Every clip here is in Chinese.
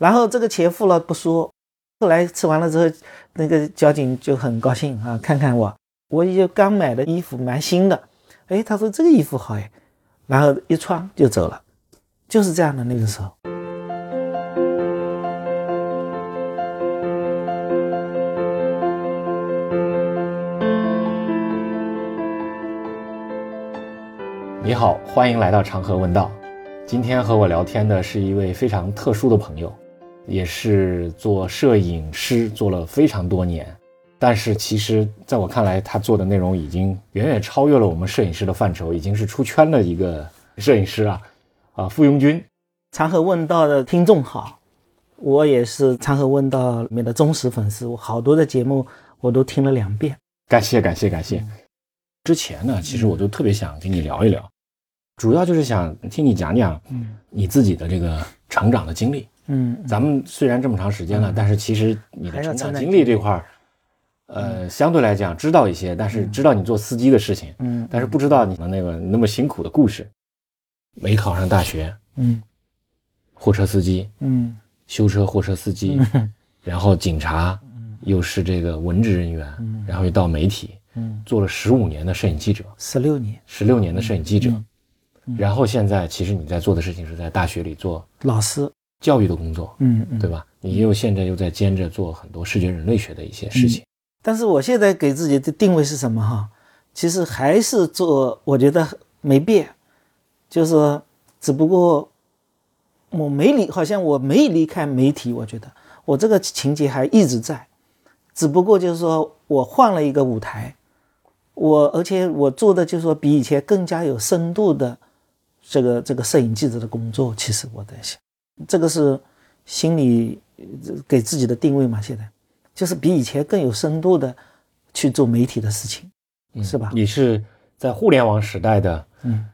然后这个钱付了不说，后来吃完了之后，那个交警就很高兴啊，看看我，我也刚买的衣服蛮新的，哎，他说这个衣服好哎，然后一穿就走了，就是这样的那个时候。你好，欢迎来到长河问道。今天和我聊天的是一位非常特殊的朋友，也是做摄影师做了非常多年。但是其实在我看来，他做的内容已经远远超越了我们摄影师的范畴，已经是出圈的一个摄影师啊！啊，傅拥军，长河问道的听众好，我也是长河问道里面的忠实粉丝，我好多的节目我都听了两遍。感谢感谢感谢。之前呢，其实我就特别想跟你聊一聊。主要就是想听你讲讲，嗯，你自己的这个成长的经历，嗯，咱们虽然这么长时间了，但是其实你的成长经历这块儿，呃，相对来讲知道一些，但是知道你做司机的事情，嗯，但是不知道你的那个那么辛苦的故事，没考上大学，嗯，货车司机，嗯，修车货车司机，然后警察，又是这个文职人员，然后又到媒体，嗯，做了十五年的摄影记者，十六年，十六年的摄影记者。然后现在，其实你在做的事情是在大学里做老师教育的工作，嗯嗯，对吧？你又现在又在兼着做很多视觉人类学的一些事情。但是我现在给自己的定位是什么哈？其实还是做，我觉得没变，就是说，只不过我没离，好像我没离开媒体，我觉得我这个情节还一直在，只不过就是说我换了一个舞台，我而且我做的就是说比以前更加有深度的。这个这个摄影记者的工作，其实我在想，这个是心理给自己的定位嘛？现在就是比以前更有深度的去做媒体的事情，是吧？你是在互联网时代的嗯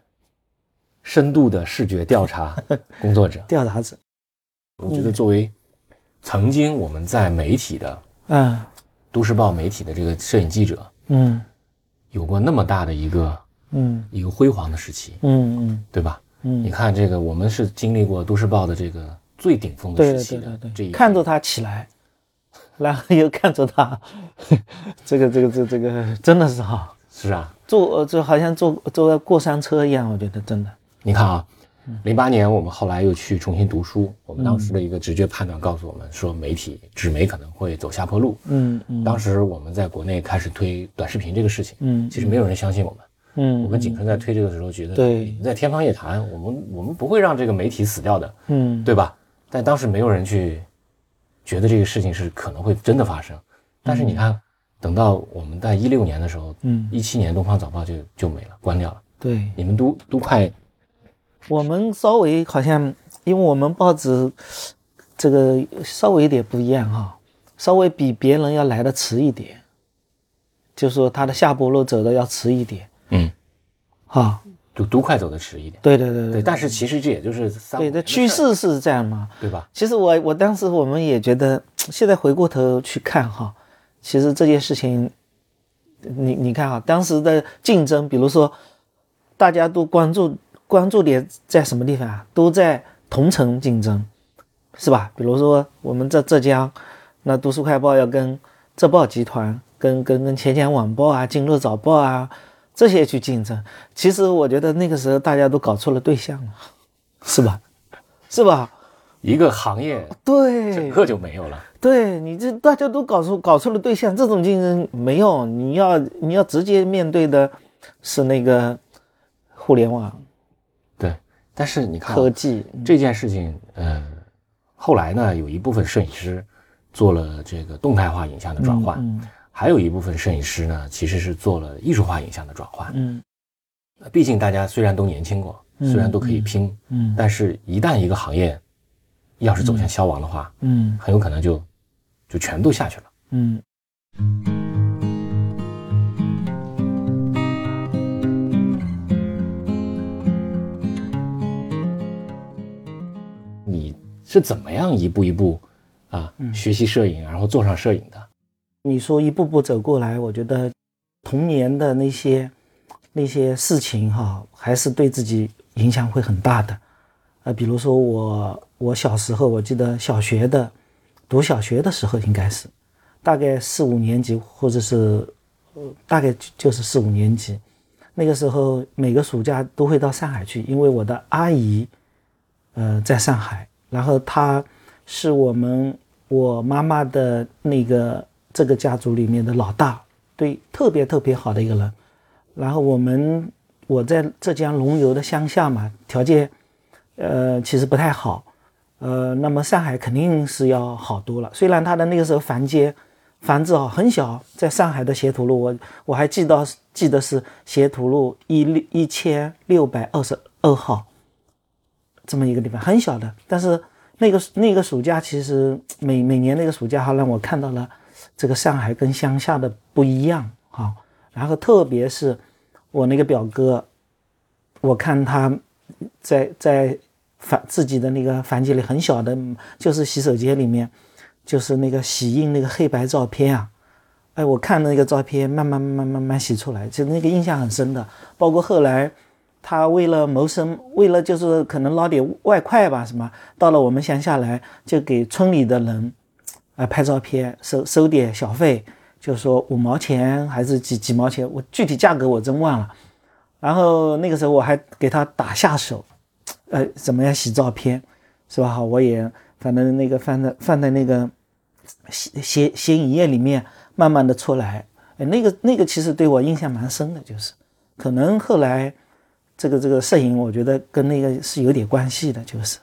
深度的视觉调查 工作者，调查者。我觉得作为曾经我们在媒体的嗯都市报媒体的这个摄影记者嗯，有过那么大的一个。嗯，一个辉煌的时期，嗯嗯，对吧？嗯，你看这个，我们是经历过都市报的这个最顶峰的时期的，这一看着它起来，然后又看着它，这个这个这这个真的是哈，是啊，坐就好像坐坐过山车一样，我觉得真的。你看啊，零八年我们后来又去重新读书，我们当时的一个直觉判断告诉我们说，媒体纸媒可能会走下坡路。嗯嗯，当时我们在国内开始推短视频这个事情，嗯，其实没有人相信我们。嗯，我跟景春在推这个时候觉得，对，在天方夜谭，我们我们不会让这个媒体死掉的，嗯，对吧？但当时没有人去觉得这个事情是可能会真的发生。但是你看，等到我们在一六年的时候，嗯，一七年《东方早报》就就没了，关掉了。对，你们都都快，我们稍微好像，因为我们报纸这个稍微有点不一样哈，稍微比别人要来的迟一点，就是说它的下坡路走的要迟一点。嗯，啊，就都快走的迟一点。对对对对，但是其实这也就是三对的趋势是这样嘛，对吧？其实我我当时我们也觉得，现在回过头去看哈，其实这件事情，你你看啊，当时的竞争，比如说大家都关注关注点在什么地方啊？都在同城竞争，是吧？比如说我们在浙江，那都市快报要跟浙报集团、跟跟跟钱江晚报啊、今日早报啊。这些去竞争，其实我觉得那个时候大家都搞错了对象了，是吧？是吧？一个行业对整个就没有了。对你这大家都搞错搞错了对象，这种竞争没用。你要你要直接面对的是那个互联网。对，但是你看科技这件事情，呃，后来呢，有一部分摄影师做了这个动态化影像的转换。还有一部分摄影师呢，其实是做了艺术化影像的转换。嗯，毕竟大家虽然都年轻过，虽然都可以拼，嗯，但是一旦一个行业要是走向消亡的话，嗯，很有可能就就全都下去了。嗯，你是怎么样一步一步啊学习摄影，然后做上摄影的？你说一步步走过来，我觉得童年的那些那些事情哈，还是对自己影响会很大的。呃，比如说我我小时候，我记得小学的读小学的时候，应该是大概四五年级，或者是呃大概就是四五年级，那个时候每个暑假都会到上海去，因为我的阿姨呃在上海，然后她是我们我妈妈的那个这个家族里面的老大，对，特别特别好的一个人。然后我们我在浙江龙游的乡下嘛，条件。呃，其实不太好，呃，那么上海肯定是要好多了。虽然他的那个时候房间房子啊很小，在上海的斜土路，我我还记得记得是斜土路一六一千六百二十二号这么一个地方，很小的。但是那个那个暑假，其实每每年那个暑假哈，让我看到了这个上海跟乡下的不一样啊。然后特别是我那个表哥，我看他在在。房自己的那个房间里很小的，就是洗手间里面，就是那个洗印那个黑白照片啊，哎，我看那个照片慢慢慢慢慢慢洗出来，就那个印象很深的。包括后来他为了谋生，为了就是可能捞点外快吧，什么到了我们乡下来，就给村里的人啊拍照片，收收点小费，就说五毛钱还是几几毛钱，我具体价格我真忘了。然后那个时候我还给他打下手。呃，怎么样洗照片，是吧？我也反正那个放在放在那个写写写影页里面，慢慢的出来。哎，那个那个其实对我印象蛮深的，就是可能后来这个这个摄影，我觉得跟那个是有点关系的，就是。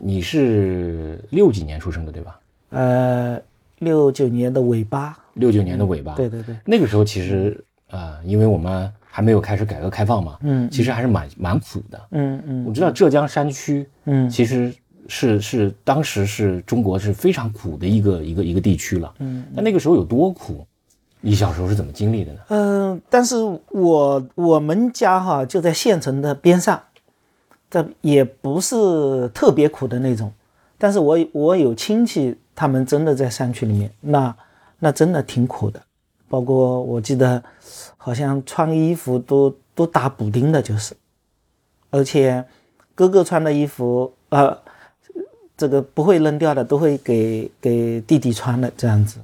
你是六几年出生的，对吧？呃，六九年的尾巴。六九年的尾巴。对对对。那个时候其实啊，因为我们。还没有开始改革开放嘛？嗯，其实还是蛮蛮苦的。嗯嗯，我知道浙江山区，嗯，其实是是当时是中国是非常苦的一个一个一个地区了。嗯，那那个时候有多苦？你小时候是怎么经历的呢？嗯，但是我我们家哈就在县城的边上，这也不是特别苦的那种。但是我我有亲戚，他们真的在山区里面，那那真的挺苦的。包括我记得。好像穿衣服都都打补丁的，就是，而且哥哥穿的衣服，呃，这个不会扔掉的，都会给给弟弟穿的这样子。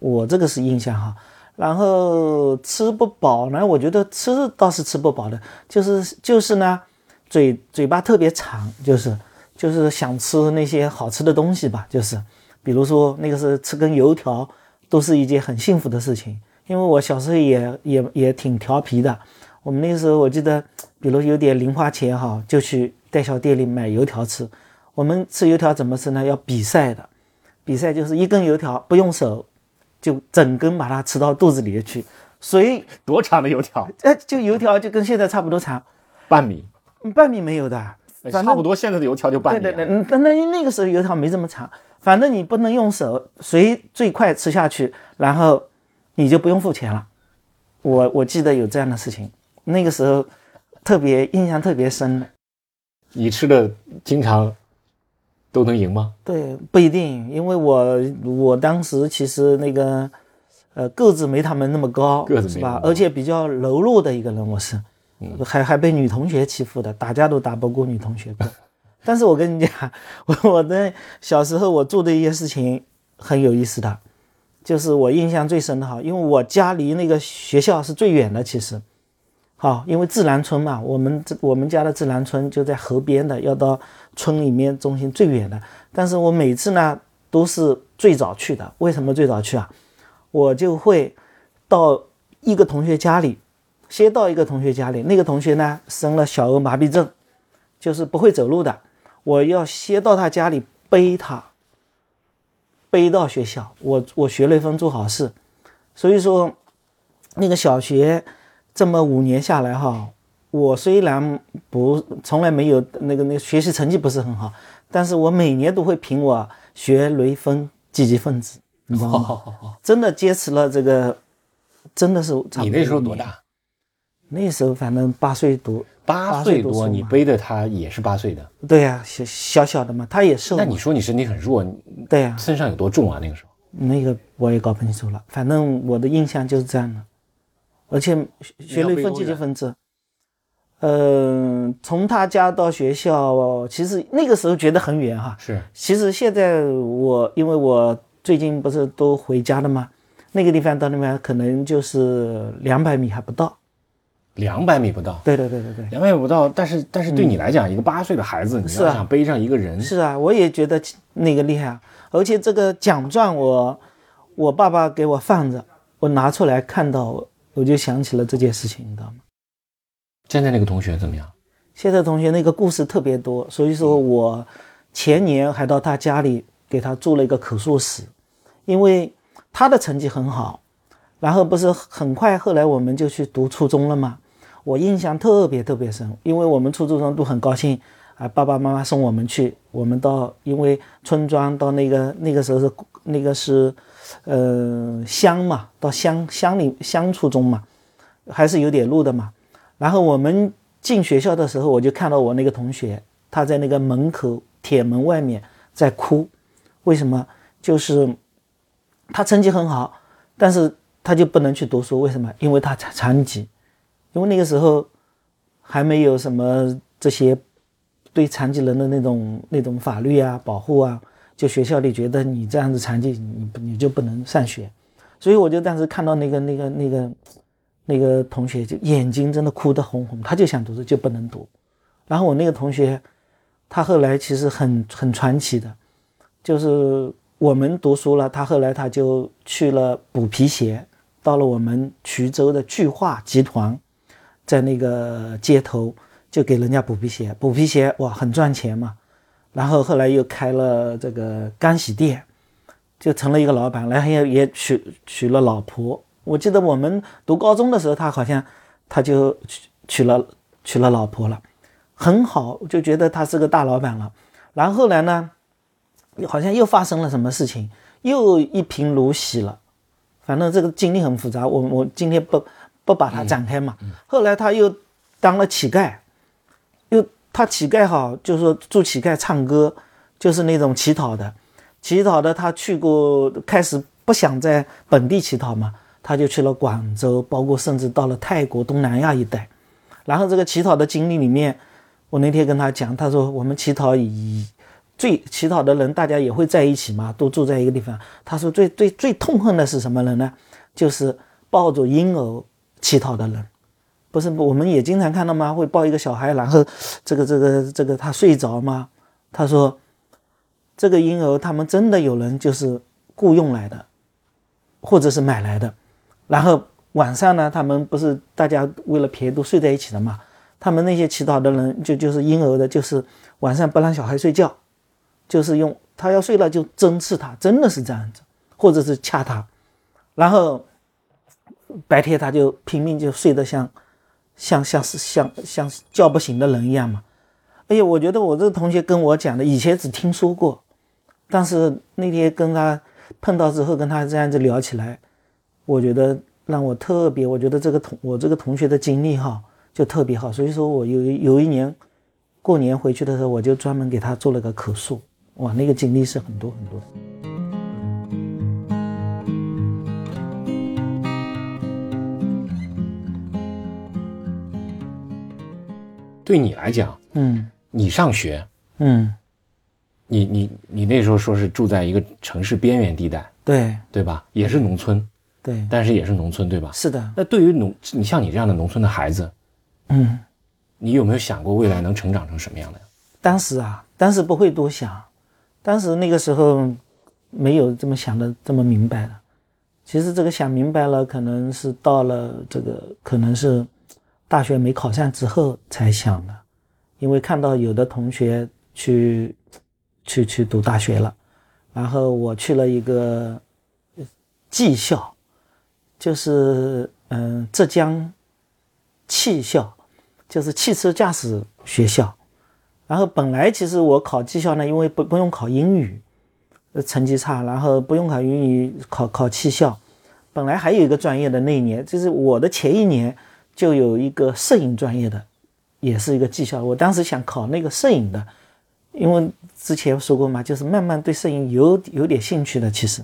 我这个是印象哈。然后吃不饱呢，我觉得吃倒是吃不饱的，就是就是呢，嘴嘴巴特别馋，就是就是想吃那些好吃的东西吧，就是，比如说那个是吃根油条，都是一件很幸福的事情。因为我小时候也也也挺调皮的，我们那个时候我记得，比如有点零花钱哈，就去代销店里买油条吃。我们吃油条怎么吃呢？要比赛的，比赛就是一根油条不用手，就整根把它吃到肚子里去。所以多长的油条？哎，就油条就跟现在差不多长，半米？半米没有的，差不多现在的油条就半米。对对对，那那那个时候油条没这么长，反正你不能用手，谁最快吃下去，然后。你就不用付钱了，我我记得有这样的事情，那个时候特别印象特别深的。你吃的经常都能赢吗？对，不一定，因为我我当时其实那个呃个子没他们那么高，个子是吧？而且比较柔弱的一个人，我是，还还被女同学欺负的，打架都打不过女同学。但是我跟你讲，我我的小时候我做的一些事情很有意思的。就是我印象最深的哈，因为我家离那个学校是最远的，其实，好，因为自然村嘛，我们这我们家的自然村就在河边的，要到村里面中心最远的。但是我每次呢都是最早去的，为什么最早去啊？我就会到一个同学家里，先到一个同学家里，那个同学呢生了小儿麻痹症，就是不会走路的，我要先到他家里背他。背到学校，我我学了一份做好事，所以说，那个小学这么五年下来哈，我虽然不从来没有那个那个学习成绩不是很好，但是我每年都会评我学雷锋积极分子，你知道吗？真的坚持了这个，真的是。你那时候多大？那时候反正八岁多。八岁多，你背着他也是八岁的，对呀，小小小的嘛，他也瘦。那你说你身体很弱，对呀，身上有多重啊？那个时候，那个我也搞不清楚了，反正我的印象就是这样的。而且学雷锋积极分子，嗯，从他家到学校，其实那个时候觉得很远哈。是。其实现在我，因为我最近不是都回家了吗？那个地方到那边可能就是两百米还不到。两百米不到。对对对对对。两百米不到，但是但是对你来讲，一个八岁的孩子，你要想背上一个人。是啊，我也觉得那个厉害啊。而且这个奖状，我我爸爸给我放着，我拿出来看到，我就想起了这件事情，你知道吗？现在那个同学怎么样？现在同学那个故事特别多，所以说我前年还到他家里给他做了一个口述史，因为他的成绩很好，然后不是很快后来我们就去读初中了嘛，我印象特别特别深，因为我们初中生都很高兴啊，爸爸妈妈送我们去，我们到因为村庄到那个那个时候是那个是，呃乡嘛，到乡乡里乡初中嘛，还是有点路的嘛。然后我们进学校的时候，我就看到我那个同学，他在那个门口铁门外面在哭。为什么？就是他成绩很好，但是他就不能去读书。为什么？因为他残残疾。因为那个时候还没有什么这些对残疾人的那种那种法律啊保护啊，就学校里觉得你这样子残疾，你你就不能上学。所以我就当时看到那个那个那个。那个同学就眼睛真的哭得红红，他就想读书就不能读。然后我那个同学，他后来其实很很传奇的，就是我们读书了，他后来他就去了补皮鞋，到了我们衢州的巨化集团，在那个街头就给人家补皮鞋，补皮鞋哇很赚钱嘛。然后后来又开了这个干洗店，就成了一个老板，然后也也娶娶了老婆。我记得我们读高中的时候，他好像他就娶娶了娶了老婆了，很好，就觉得他是个大老板了。然后来呢，好像又发生了什么事情，又一贫如洗了。反正这个经历很复杂，我我今天不不把它展开嘛。后来他又当了乞丐，又他乞丐好，就是说做乞丐唱歌，就是那种乞讨的，乞讨的他去过，开始不想在本地乞讨嘛。他就去了广州，包括甚至到了泰国、东南亚一带。然后这个乞讨的经历里面，我那天跟他讲，他说我们乞讨以最乞讨的人，大家也会在一起嘛，都住在一个地方。他说最最最痛恨的是什么人呢？就是抱着婴儿乞讨的人。不是我们也经常看到吗？会抱一个小孩，然后这个这个这个他睡着吗？他说这个婴儿他们真的有人就是雇佣来的，或者是买来的。然后晚上呢，他们不是大家为了便宜都睡在一起的嘛？他们那些乞讨的人就就是婴儿的，就是晚上不让小孩睡觉，就是用他要睡了就针刺他，真的是这样子，或者是掐他，然后白天他就拼命就睡得像像像是像像叫不醒的人一样嘛。哎呀，我觉得我这个同学跟我讲的，以前只听说过，但是那天跟他碰到之后，跟他这样子聊起来。我觉得让我特别，我觉得这个同我这个同学的经历哈就特别好，所以说我有有一年过年回去的时候，我就专门给他做了个口述，哇，那个经历是很多很多对你来讲，嗯，你上学，嗯，你你你那时候说是住在一个城市边缘地带，对对吧？也是农村。对，但是也是农村，对吧？是的。那对于农，你像你这样的农村的孩子，嗯，你有没有想过未来能成长成什么样的？当时啊，当时不会多想，当时那个时候没有这么想的这么明白的。其实这个想明白了，可能是到了这个，可能是大学没考上之后才想的，因为看到有的同学去去去读大学了，然后我去了一个技校。就是嗯，浙江汽校，就是汽车驾驶学校。然后本来其实我考技校呢，因为不不用考英语，成绩差，然后不用考英语，考考汽校。本来还有一个专业的那一年，就是我的前一年就有一个摄影专业的，也是一个技校。我当时想考那个摄影的，因为之前说过嘛，就是慢慢对摄影有有点兴趣的，其实。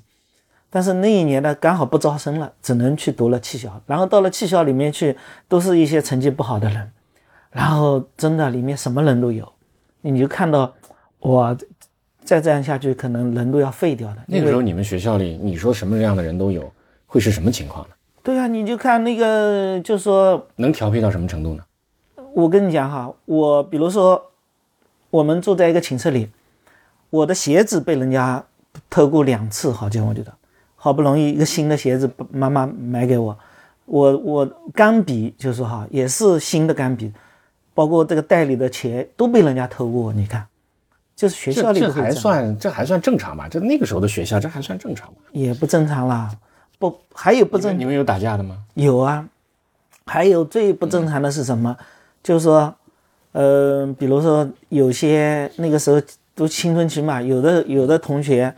但是那一年呢，刚好不招生了，只能去读了汽校。然后到了汽校里面去，都是一些成绩不好的人。然后真的里面什么人都有，你就看到，哇，再这样下去可能人都要废掉的。那个时候你们学校里，你说什么样的人都有，会是什么情况呢？对啊，你就看那个，就说能调皮到什么程度呢？我跟你讲哈，我比如说，我们住在一个寝室里，我的鞋子被人家偷过两次，好像我觉得，好不容易一个新的鞋子妈妈买给我，我我钢笔就是哈，也是新的钢笔，包括这个袋里的钱都被人家偷过，你看，就是学校里这还算这还算正常吧？这那个时候的学校，这还算正常吗？也不正常啦。不，还有不正？你们有打架的吗？有啊，还有最不正常的是什么？就是说，呃，比如说有些那个时候都青春期嘛，有的有的同学，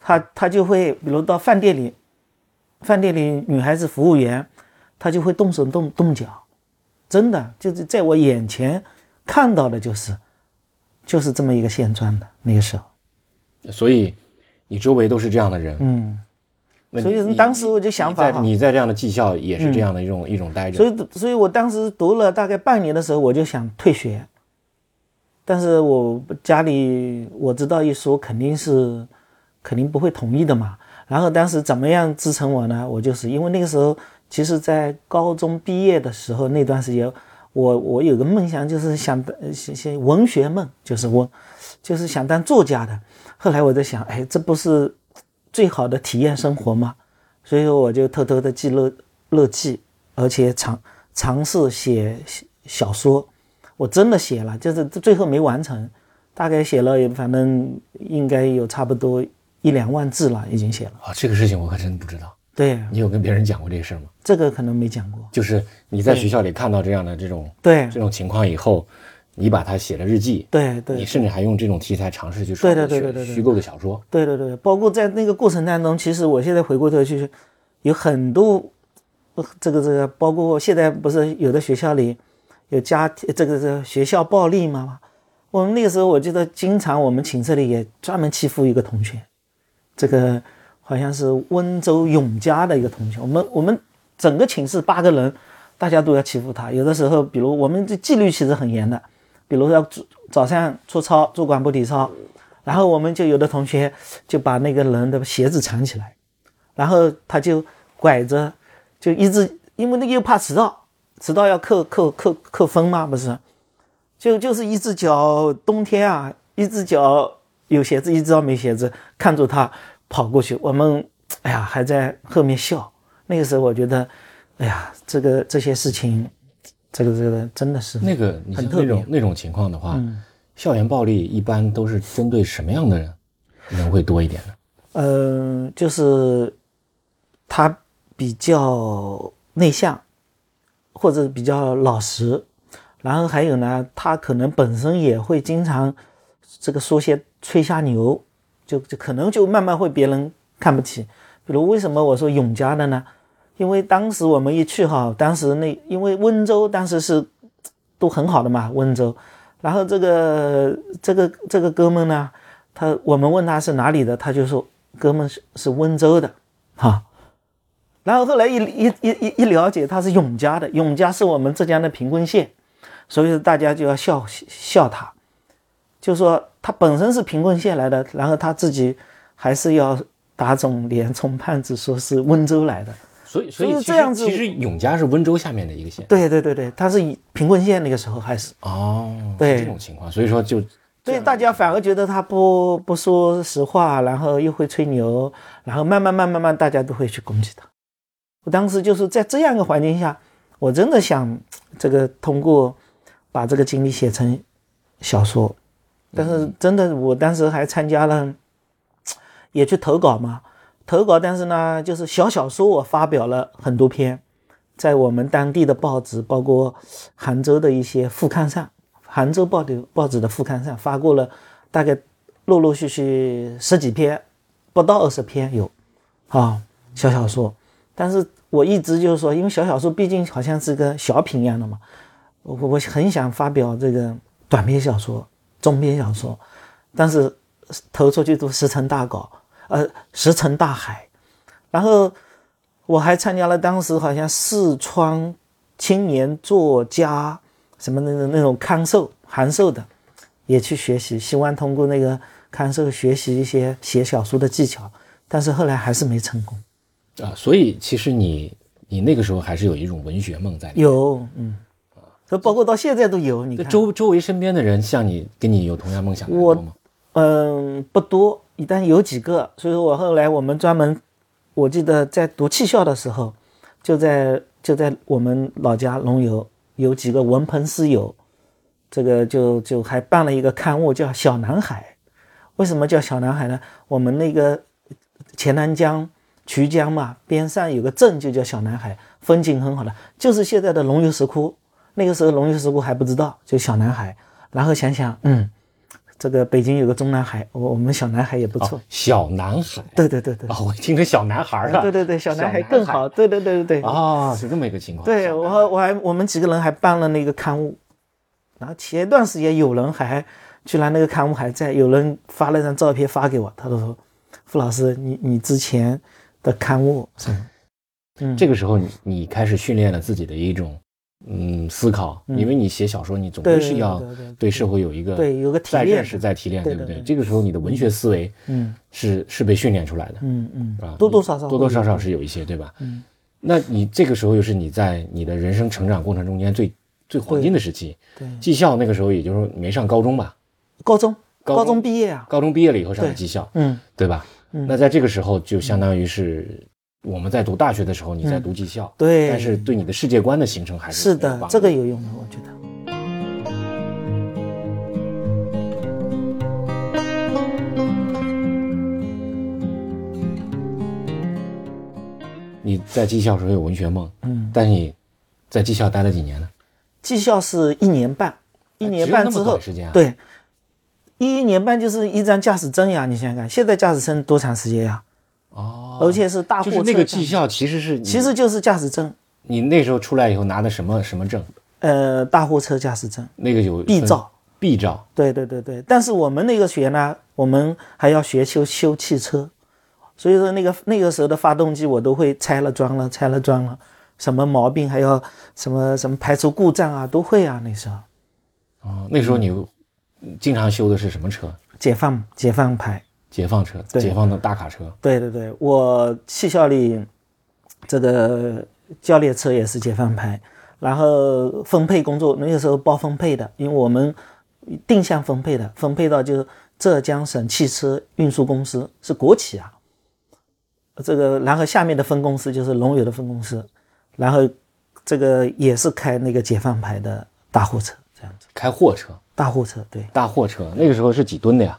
他他就会，比如到饭店里，饭店里女孩子服务员，他就会动手动动脚，真的就是在我眼前看到的，就是就是这么一个现状的那个时候。所以，你周围都是这样的人，嗯。所以当时我就想法，你在这样的技校也是这样的一种一种待着。所以，所以我当时读了大概半年的时候，我就想退学。但是我家里我知道一说，肯定是肯定不会同意的嘛。然后当时怎么样支撑我呢？我就是因为那个时候，其实在高中毕业的时候那段时间，我我有个梦想，就是想写写文学梦，就是我就是想当作家的。后来我在想，哎，这不是。最好的体验生活嘛，所以说我就偷偷的记乐乐记，而且尝尝试写小说，我真的写了，就是最后没完成，大概写了也，反正应该有差不多一两万字了，已经写了。啊，这个事情我可真不知道。对你有跟别人讲过这个事吗？这个可能没讲过。就是你在学校里看到这样的这种对这种情况以后。你把它写了日记，对对，你甚至还用这种题材尝试去对对对对对虚构的小说，对对对，包括在那个过程当中，其实我现在回过头去，有很多，这个这个，包括现在不是有的学校里有家这个这个学校暴力嘛？我们那个时候我记得经常我们寝室里也专门欺负一个同学，这个好像是温州永嘉的一个同学，我们我们整个寝室八个人，大家都要欺负他，有的时候比如我们这纪律其实很严的。比如说早早上出操做广播体操，然后我们就有的同学就把那个人的鞋子藏起来，然后他就拐着，就一直因为那个又怕迟到，迟到要扣扣扣扣分嘛，不是？就就是一只脚冬天啊，一只脚有鞋子，一只脚没鞋子，看着他跑过去，我们哎呀还在后面笑。那个时候我觉得，哎呀，这个这些事情。这个这个真的是那个你像那种那种情况的话，校园暴力一般都是针对什么样的人人会多一点呢？嗯，就是他比较内向，或者比较老实，然后还有呢，他可能本身也会经常这个说些吹下牛，就就可能就慢慢会别人看不起。比如为什么我说永嘉的呢？因为当时我们一去哈，当时那因为温州当时是都很好的嘛，温州。然后这个这个这个哥们呢，他我们问他是哪里的，他就说哥们是是温州的，哈。然后后来一一一一一了解，他是永嘉的，永嘉是我们浙江的贫困县，所以大家就要笑笑他，就说他本身是贫困县来的，然后他自己还是要打肿脸充胖子，说是温州来的。所以，所以这样子，其实永嘉是温州下面的一个县。对对对对，它是以贫困县那个时候开始。哦，对这种情况，所以说就，对大家反而觉得他不不说实话，然后又会吹牛，然后慢慢慢慢慢，大家都会去攻击他。我当时就是在这样一个环境下，我真的想这个通过把这个经历写成小说，但是真的，我当时还参加了，也去投稿嘛。投稿，但是呢，就是小小说，我发表了很多篇，在我们当地的报纸，包括杭州的一些副刊上，杭州报的报纸的副刊上发过了，大概陆陆续续十几篇，不到二十篇有，啊，小小说。但是我一直就是说，因为小小说毕竟好像是个小品一样的嘛，我我很想发表这个短篇小说、中篇小说，但是投出去都石沉大海。呃，石沉大海。然后我还参加了当时好像四川青年作家什么那种那种康寿、函授的，也去学习，希望通过那个康寿学习一些写小说的技巧，但是后来还是没成功。啊，所以其实你你那个时候还是有一种文学梦在里。有，嗯，这包括到现在都有。你看周周围身边的人像你跟你有同样梦想的多吗？嗯，不多，一旦有几个。所以说我后来我们专门，我记得在读汽校的时候，就在就在我们老家龙游有几个文朋诗友，这个就就还办了一个刊物叫《小男孩》。为什么叫小男孩呢？我们那个钱南江。衢江嘛，边上有个镇就叫小南海，风景很好的，就是现在的龙游石窟。那个时候龙游石窟还不知道，就小南海。然后想想，嗯，这个北京有个中南海，我我们小南海也不错。小南海，对对对对。哦，我听成小男孩了。对对对，小男孩更好。对对对对对。啊，是这么一个情况。对我我还我们几个人还办了那个刊物，然后前段时间有人还居然那个刊物还在，有人发了张照片发给我，他都说，傅老师，你你之前。的刊物是，嗯，这个时候你你开始训练了自己的一种嗯思考，因为你写小说，你总归是要对社会有一个对有个再认识再提炼，对不对？这个时候你的文学思维嗯。是是被训练出来的，嗯嗯。啊多多少少多多少少是有一些对吧？嗯，那你这个时候又是你在你的人生成长过程中间最最黄金的时期，对技校那个时候也就是没上高中吧？高中高中。毕业啊，高中毕业了以后上的技校，嗯，对吧？那在这个时候，就相当于是我们在读大学的时候，你在读技校，对，但是对你的世界观的形成还是是的，这个有用的，我觉得。你在技校时候有文学梦，嗯，但是你在技校待了几年呢？技校是一年半，一年半之后，时间啊，对。一年半就是一张驾驶证呀，你想想看，现在驾驶证多长时间呀？哦，而且是大货车。就是那个技校其实是，其实就是驾驶证。你那时候出来以后拿的什么什么证？呃，大货车驾驶证。那个有 B 照。B 照。对对对对，但是我们那个学呢，我们还要学修修汽车，所以说那个那个时候的发动机我都会拆了装了，拆了装了，什么毛病还要什么什么排除故障啊，都会啊那时候。哦，那时候你。经常修的是什么车？解放解放牌，解放车，解放的大卡车。对对对，我汽校里这个教练车也是解放牌，然后分配工作那个时候包分配的，因为我们定向分配的，分配到就是浙江省汽车运输公司是国企啊，这个然后下面的分公司就是龙友的分公司，然后这个也是开那个解放牌的大货车这样子，开货车。大货车对，大货车那个时候是几吨的呀？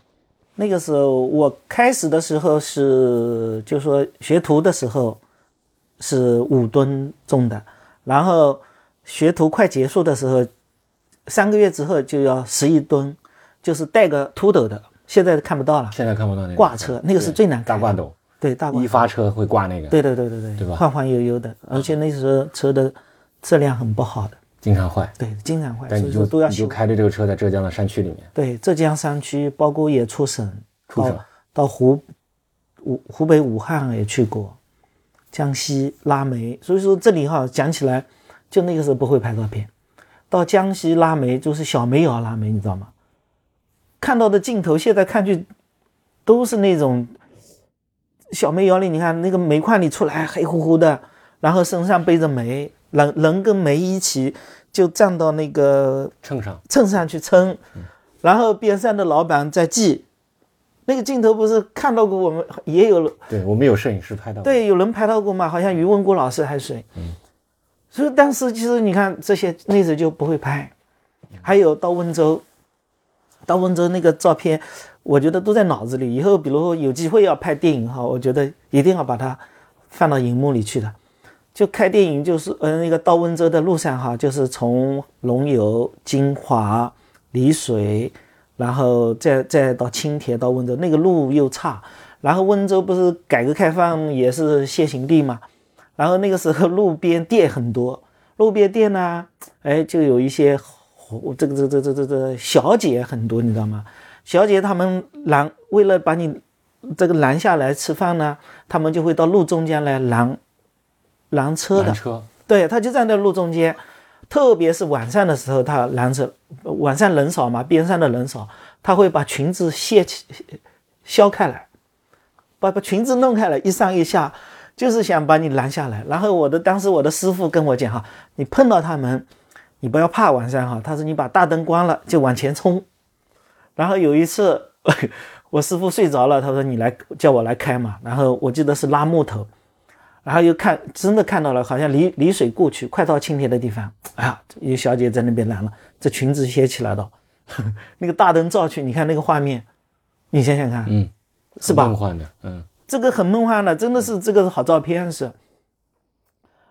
那个时候我开始的时候是，就说学徒的时候是五吨重的，然后学徒快结束的时候，三个月之后就要十一吨，就是带个秃斗的，现在看不到了。现在看不到那个挂车，那个是最难大挂斗。对，大一发车会挂那个。对对对对对，对吧？晃晃悠悠的，而且那时候车的质量很不好的。经常坏，对，经常坏，但你就你就开着这个车在浙江的山区里面，对，浙江山区，包括也出省，出省。到湖武湖北武汉也去过，江西拉煤，所以说这里哈讲起来，就那个时候不会拍照片，到江西拉煤就是小煤窑拉煤，你知道吗？看到的镜头现在看去都是那种小煤窑里，你看那个煤矿里出来黑乎乎的，然后身上背着煤。人人跟煤一起就站到那个秤上，秤上去称，然后边上的老板在记。那个镜头不是看到过，我们也有了。对我们有摄影师拍到。对，有人拍到过嘛？好像于文国老师还是谁？嗯。所以当时其实你看这些那时候就不会拍。还有到温州，到温州那个照片，我觉得都在脑子里。以后比如说有机会要拍电影哈，我觉得一定要把它放到荧幕里去的。就开电影，就是呃那个到温州的路上哈，就是从龙游、金华、丽水，然后再再到青田到温州，那个路又差。然后温州不是改革开放也是先行地嘛，然后那个时候路边店很多，路边店呢，哎就有一些这个这这这这这小姐很多，你知道吗？小姐她们拦为了把你这个拦下来吃饭呢，他们就会到路中间来拦。拦车的，对，他就站在路中间，特别是晚上的时候，他拦着晚上人少嘛，边上的人少，他会把裙子卸起削开来，把把裙子弄开来，一上一下，就是想把你拦下来。然后我的当时我的师傅跟我讲哈，你碰到他们，你不要怕晚上哈，他说你把大灯关了就往前冲。然后有一次 我师傅睡着了，他说你来叫我来开嘛，然后我记得是拉木头。然后又看，真的看到了，好像离离水过去，快到青田的地方，哎呀，有小姐在那边拦了，这裙子掀起来了，那个大灯照去，你看那个画面，你想想看，嗯，是吧？梦幻的，嗯，这个很梦幻的，真的是这个好照片是。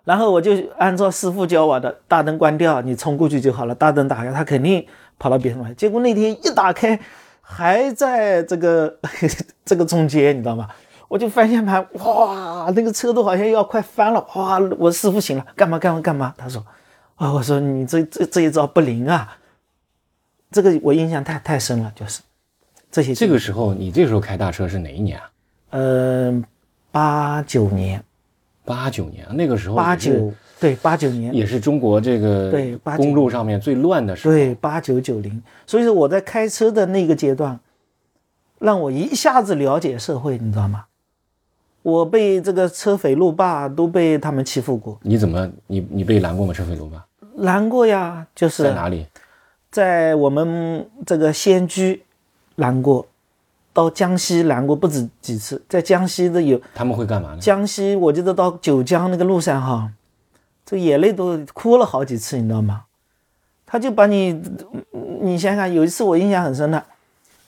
然后我就按照师傅教我的，大灯关掉，你冲过去就好了，大灯打开，他肯定跑到别上来。结果那天一打开，还在这个 这个中间，你知道吗？我就方向盘，哇，那个车都好像要快翻了，哇！我师傅醒了，干嘛干嘛干嘛？他说，啊，我说你这这这一招不灵啊，这个我印象太太深了，就是这些。这个时候，你这时候开大车是哪一年啊？嗯，八九年。八九年，那个时候八九对八九年也是中国这个对公路上面最乱的时候。对八九九零，所以说我在开车的那个阶段，让我一下子了解社会，你知道吗？我被这个车匪路霸都被他们欺负过。你怎么你你被拦过吗？车匪路霸拦过呀，就是在哪里？在我们这个仙居拦过，到江西拦过不止几次。在江西的有他们会干嘛呢？江西我记得到九江那个路上哈，这眼泪都哭了好几次，你知道吗？他就把你，你想想，有一次我印象很深的，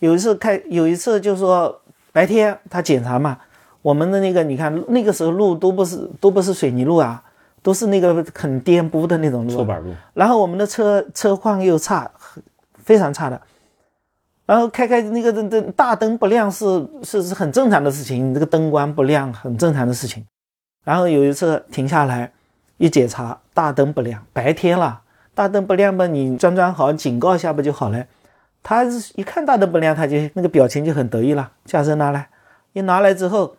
有一次开有一次就是说白天他检查嘛。我们的那个，你看那个时候路都不是都不是水泥路啊，都是那个很颠簸的那种路，搓板路。然后我们的车车况又差，非常差的。然后开开那个灯灯大灯不亮是是是很正常的事情，你这个灯光不亮很正常的事情。然后有一次停下来一检查，大灯不亮，白天了，大灯不亮吧，你装装好警告一下不就好了？他一看大灯不亮，他就那个表情就很得意了，驾车拿来，一拿来之后。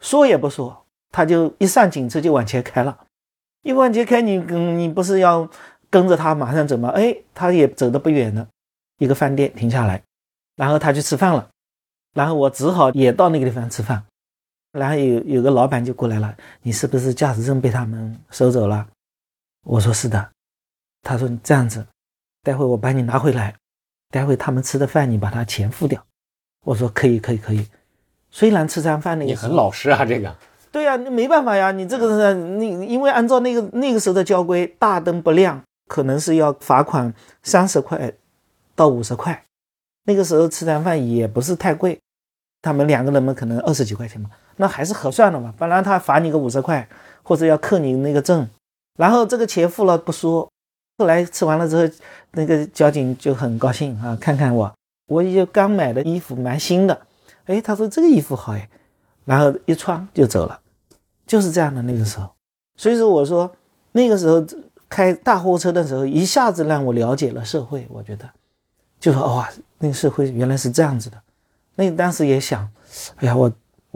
说也不说，他就一上警车就往前开了。一往前开，你跟你不是要跟着他马上走吗？哎，他也走得不远了，一个饭店停下来，然后他去吃饭了。然后我只好也到那个地方吃饭。然后有有个老板就过来了，你是不是驾驶证被他们收走了？我说是的。他说你这样子，待会我把你拿回来，待会他们吃的饭你把他钱付掉。我说可以可以可以。虽然吃餐饭那个，你很老实啊，这个。对呀，你没办法呀，你这个是，你因为按照那个那个时候的交规，大灯不亮可能是要罚款三十块到五十块。那个时候吃餐饭也不是太贵，他们两个人嘛可能二十几块钱嘛，那还是合算的嘛。本来他罚你个五十块，或者要扣你那个证，然后这个钱付了不说，后来吃完了之后，那个交警就很高兴啊，看看我，我也刚买的衣服蛮新的。哎，他说这个衣服好哎，然后一穿就走了，就是这样的那个时候。所以说我说那个时候开大货车的时候，一下子让我了解了社会。我觉得，就说哇，那个社会原来是这样子的。那当时也想，哎呀，我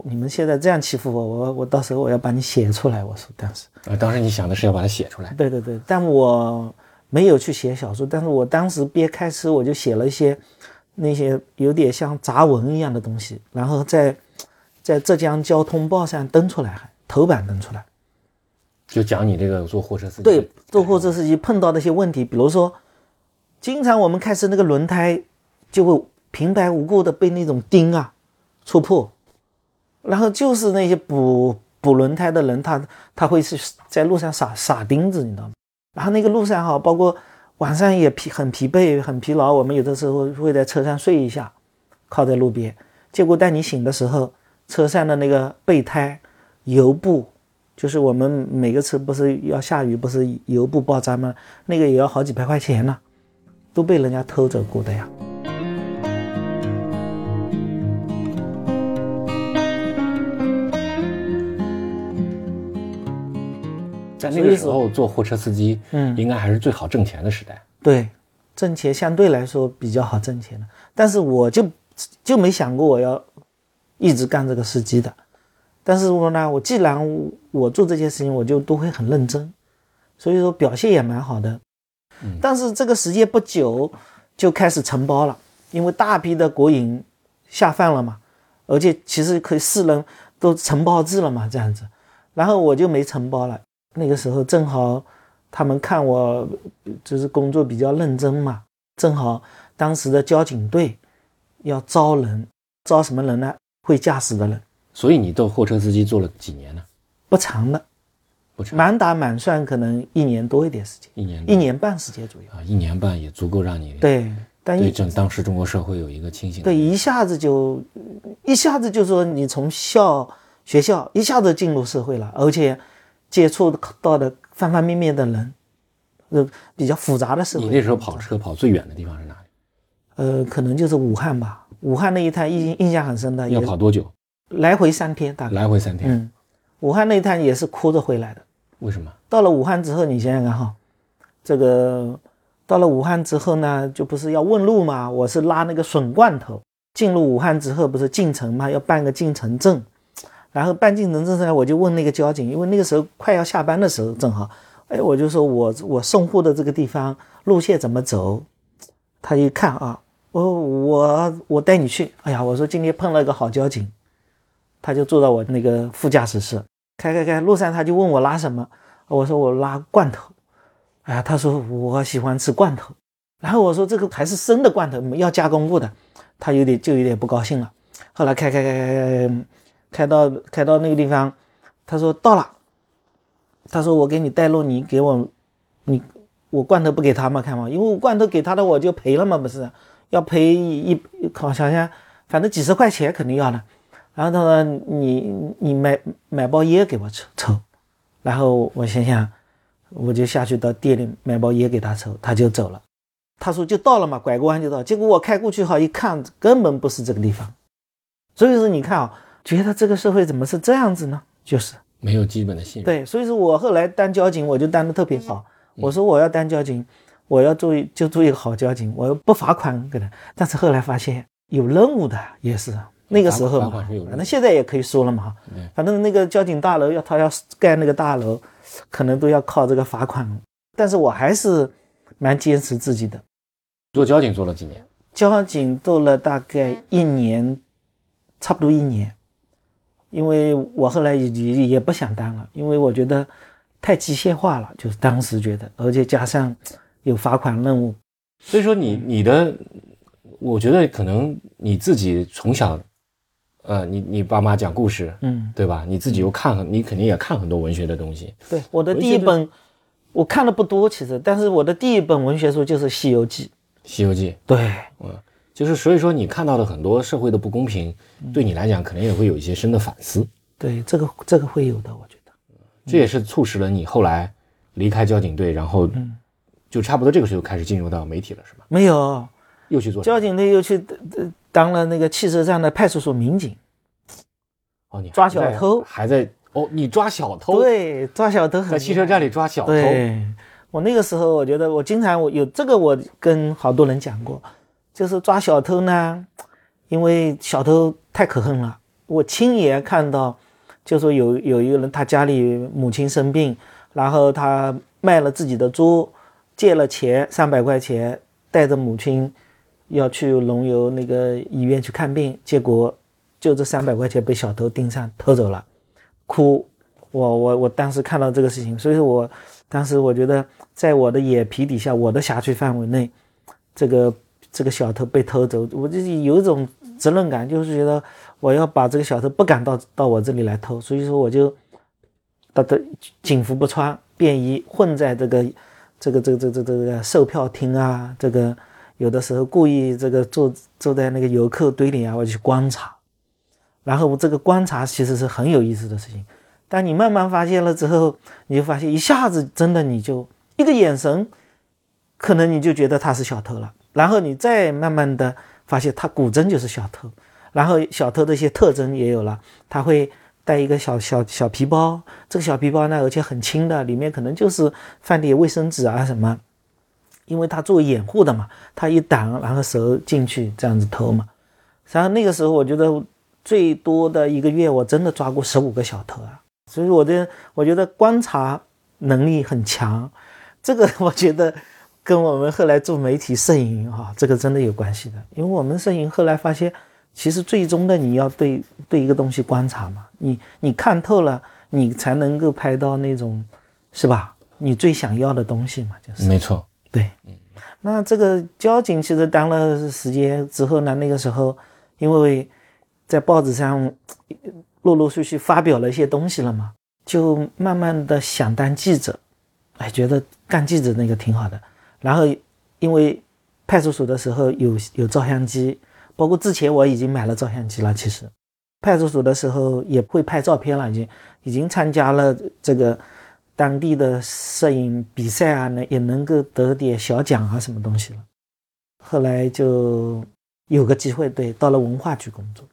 你们现在这样欺负我，我我到时候我要把你写出来。我说当时啊，当时你想的是要把它写出来。对对对，但我没有去写小说，但是我当时边开车我就写了一些。那些有点像杂文一样的东西，然后在在浙江交通报上登出来，还头版登出来，就讲你这个坐货车司机对坐货车司机碰到的一些问题，比如说，经常我们开始那个轮胎就会平白无故的被那种钉啊戳破，然后就是那些补补轮胎的人，他他会是在路上撒撒钉子，你知道吗？然后那个路上哈，包括。晚上也疲很疲惫很疲劳，我们有的时候会在车上睡一下，靠在路边。结果待你醒的时候，车上的那个备胎油布，就是我们每个车不是要下雨不是油布爆炸吗？那个也要好几百块钱呢，都被人家偷走过的呀。在那个时候做货车司机，嗯，应该还是最好挣钱的时代。对，挣钱相对来说比较好挣钱的。但是我就就没想过我要一直干这个司机的。但是我呢，我既然我做这些事情，我就都会很认真。所以说表现也蛮好的。但是这个时间不久就开始承包了，因为大批的国营下放了嘛，而且其实可以四人都承包制了嘛，这样子，然后我就没承包了。那个时候正好他们看我就是工作比较认真嘛，正好当时的交警队要招人，招什么人呢？会驾驶的人。所以你做货车司机做了几年呢？不长的。不长满打满算可能一年多一点时间，一年一年半时间左右啊，一年半也足够让你对，但对整当时中国社会有一个清醒对，一下子就一下子就说你从校学校一下子进入社会了，而且接触到的方方面面的人，呃，比较复杂的社会。你那时候跑车跑最远的地方是哪里？呃，可能就是武汉吧，武汉那一趟印印象很深的。要跑多久？来回三天，大概来回三天。嗯，武汉那一趟也是哭着回来的。为什么到了武汉之后，你想想看哈，这个到了武汉之后呢，就不是要问路吗？我是拉那个笋罐头进入武汉之后，不是进城吗？要办个进城证，然后办进城证呢，我就问那个交警，因为那个时候快要下班的时候，正好，哎，我就说我我送货的这个地方路线怎么走？他一看啊，我我我带你去。哎呀，我说今天碰了个好交警，他就坐到我那个副驾驶室。开开开，路上他就问我拉什么，我说我拉罐头，哎呀，他说我喜欢吃罐头，然后我说这个还是生的罐头，要加工过的，他有点就有点不高兴了。后来开开开开开，开到开到那个地方，他说到了，他说我给你带路，你给我，你我罐头不给他嘛，看嘛，因为我罐头给他的我就赔了嘛，不是要赔一好像反正几十块钱肯定要的。然后他说：“你你买买包烟给我抽抽。”然后我想想，我就下去到店里买包烟给他抽，他就走了。他说：“就到了嘛，拐个弯就到。”结果我开过去哈一看，根本不是这个地方。所以说你看啊，觉得这个社会怎么是这样子呢？就是没有基本的信任。对，所以说我后来当交警，我就当的特别好。我说我要当交警，我要做就做一个好交警，我要不罚款给他。但是后来发现有任务的也是。那个时候，反正现在也可以说了嘛，反正那个交警大楼要他要盖那个大楼，可能都要靠这个罚款。但是我还是蛮坚持自己的。做交警做了几年？交警做了大概一年，差不多一年。因为我后来也也也不想当了，因为我觉得太机械化了，就是当时觉得，而且加上有罚款任务，所以说你你的，我觉得可能你自己从小。呃，你你爸妈讲故事，嗯，对吧？你自己又看很，你肯定也看很多文学的东西。对，我的第一本我看的不多，其实，但是我的第一本文学书就是《西游记》。《西游记》对，嗯，就是所以说你看到的很多社会的不公平，对你来讲可能也会有一些深的反思。对，这个这个会有的，我觉得。这也是促使了你后来离开交警队，然后就差不多这个时候开始进入到媒体了，是吧？没有，又去做交警队，又去当了那个汽车站的派出所民警。哦，你抓小偷还在哦？你抓小偷？对，抓小偷在汽车站里抓小偷。对，我那个时候我觉得我经常我有这个，我跟好多人讲过，就是抓小偷呢，因为小偷太可恨了。我亲眼看到，就说有有一个人，他家里母亲生病，然后他卖了自己的猪，借了钱三百块钱，带着母亲要去龙游那个医院去看病，结果。就这三百块钱被小偷盯上偷走了，哭！我我我当时看到这个事情，所以说我当时我觉得在我的眼皮底下，我的辖区范围内，这个这个小偷被偷走，我就是有一种责任感，就是觉得我要把这个小偷不敢到到我这里来偷，所以说我就到的警服不穿，便衣混在这个这个这个这个这个售票厅啊，这个有的时候故意这个坐坐在那个游客堆里啊，我去观察。然后我这个观察其实是很有意思的事情，但你慢慢发现了之后，你就发现一下子真的你就一个眼神，可能你就觉得他是小偷了。然后你再慢慢的发现他果真就是小偷，然后小偷的一些特征也有了，他会带一个小小小皮包，这个小皮包呢而且很轻的，里面可能就是放点卫生纸啊什么，因为他作为掩护的嘛，他一挡然后手进去这样子偷嘛。然后那个时候我觉得。最多的一个月，我真的抓过十五个小偷啊！所以我的我觉得观察能力很强，这个我觉得跟我们后来做媒体摄影啊，这个真的有关系的。因为我们摄影后来发现，其实最终的你要对对一个东西观察嘛，你你看透了，你才能够拍到那种，是吧？你最想要的东西嘛，就是没错，对，嗯。那这个交警其实当了时间之后呢，那个时候因为在报纸上陆陆续续发表了一些东西了嘛。就慢慢的想当记者，哎，觉得干记者那个挺好的。然后因为派出所的时候有有照相机，包括之前我已经买了照相机了。其实派出所的时候也会拍照片了，已经已经参加了这个当地的摄影比赛啊，那也能够得点小奖啊，什么东西了。后来就有个机会，对，到了文化局工作，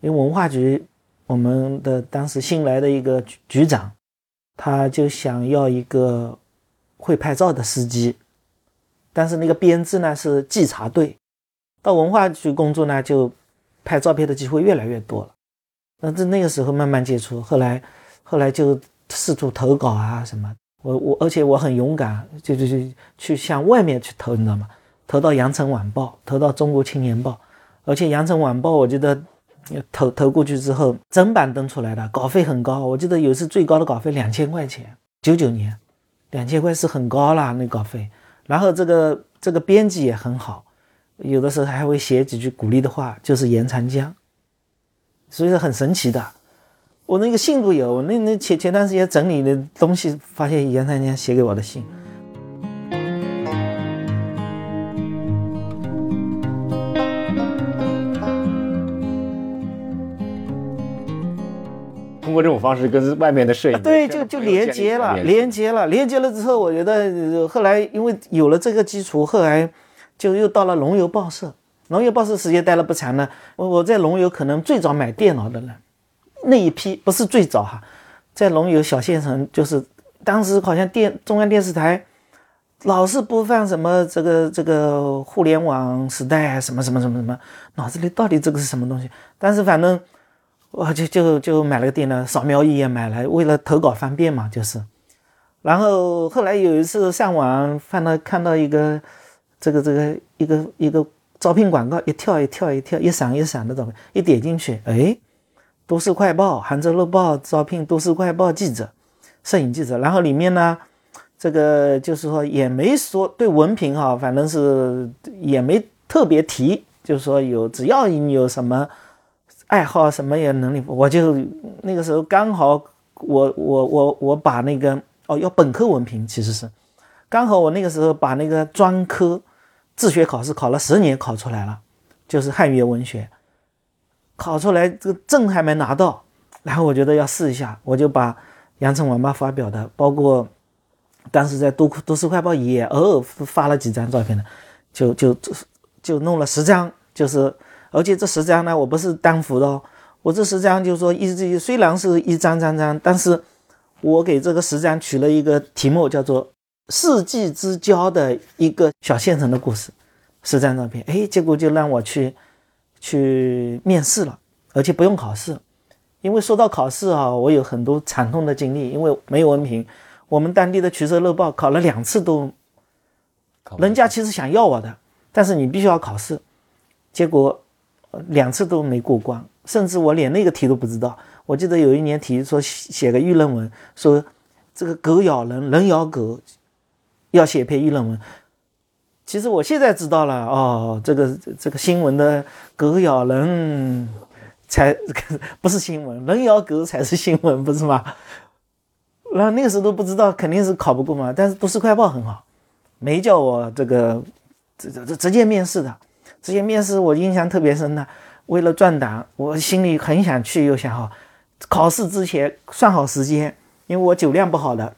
因为文化局。我们的当时新来的一个局局长，他就想要一个会拍照的司机，但是那个编制呢是稽查队，到文化局工作呢就拍照片的机会越来越多了。那在那个时候慢慢接触，后来后来就试图投稿啊什么，我我而且我很勇敢，就就就去向外面去投，你知道吗？投到羊城晚报，投到中国青年报，而且羊城晚报我觉得。投投过去之后，整版登出来的，稿费很高。我记得有一次最高的稿费两千块钱，九九年，两千块是很高了那稿费。然后这个这个编辑也很好，有的时候还会写几句鼓励的话，就是言长江，所以说很神奇的。我那个信都有，那那前前段时间整理的东西，发现言长江写给我的信。这种方式跟外面的摄影对，就就连接了，连接了，连接了之后，我觉得后来因为有了这个基础，后来就又到了龙游报社。龙游报社时间待了不长呢，我我在龙游可能最早买电脑的人，那一批不是最早哈，在龙游小县城，就是当时好像电中央电视台老是播放什么这个这个互联网时代什么什么什么什么，脑子里到底这个是什么东西？但是反正。我就就就买了个电脑，扫描仪也买了，为了投稿方便嘛，就是。然后后来有一次上网，翻到看到一个这个这个一个一个招聘广告，一跳一跳一跳，一闪一闪的照片，一点进去，哎，都市快报、杭州日报招聘都市快报记者、摄影记者。然后里面呢，这个就是说也没说对文凭哈，反正是也没特别提，就是说有只要你有什么。爱好什么也能力，我就那个时候刚好，我我我我把那个哦要本科文凭，其实是刚好我那个时候把那个专科自学考试考了十年考出来了，就是汉语言文学，考出来这个证还没拿到，然后我觉得要试一下，我就把羊城晚报发表的，包括当时在都都市快报也偶尔发了几张照片的，就就就弄了十张，就是。而且这十张呢，我不是单幅的哦，我这十张就是说，一虽然是一张张张，但是我给这个十张取了一个题目，叫做“世纪之交”的一个小县城的故事，十张照片，哎，结果就让我去去面试了，而且不用考试，因为说到考试啊，我有很多惨痛的经历，因为没有文凭，我们当地的《曲社日报》考了两次都，人家其实想要我的，但是你必须要考试，结果。两次都没过关，甚至我连那个题都不知道。我记得有一年题说写个议论文，说这个狗咬人，人咬狗，要写篇议论文。其实我现在知道了，哦，这个这个新闻的狗咬人才 不是新闻，人咬狗才是新闻，不是吗？然后那个时候都不知道，肯定是考不过嘛。但是都市快报很好，没叫我这个这这这直接面试的。这些面试我印象特别深的，为了转档，我心里很想去，又想好，考试之前算好时间，因为我酒量不好的，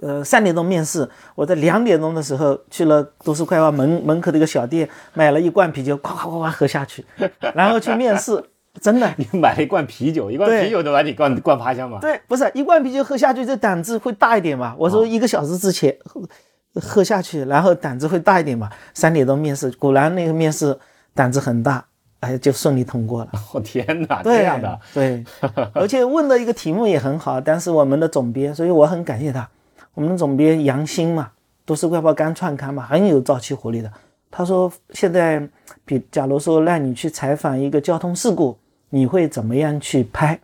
呃，三点钟面试，我在两点钟的时候去了都市快报门门口的一个小店，买了一罐啤酒，咵咵咵咵喝下去，然后去面试，真的，你买了一罐啤酒，一罐啤酒都把你灌灌趴下吗？对，不是一罐啤酒喝下去，这胆子会大一点嘛？我说一个小时之前。喝下去，然后胆子会大一点嘛。三点钟面试，果然那个面试胆子很大，哎，就顺利通过了。我 天哪，这样的对，而且问的一个题目也很好，但是我们的总编，所以我很感谢他。我们的总编杨鑫嘛，都市快报刚创刊嘛，很有朝气活力的。他说现在，比假如说让你去采访一个交通事故，你会怎么样去拍？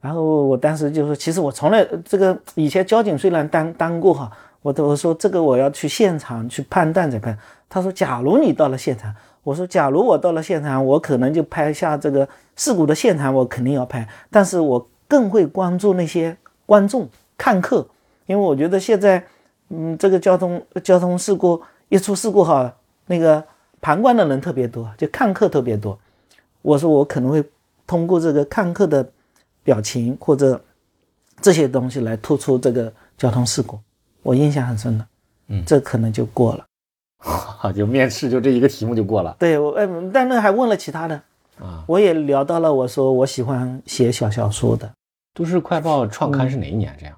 然后我当时就说，其实我从来这个以前交警虽然当当过哈，我我说这个我要去现场去判断再拍。他说，假如你到了现场。我说，假如我到了现场，我可能就拍下这个事故的现场，我肯定要拍。但是我更会关注那些观众看客，因为我觉得现在，嗯，这个交通交通事故一出事故哈，那个旁观的人特别多，就看客特别多。我说我可能会通过这个看客的表情或者这些东西来突出这个交通事故，我印象很深的，嗯，这可能就过了。就面试就这一个题目就过了。对，我哎，但那还问了其他的啊，我也聊到了。我说我喜欢写小小说的。都市快报创刊是哪一年？这样，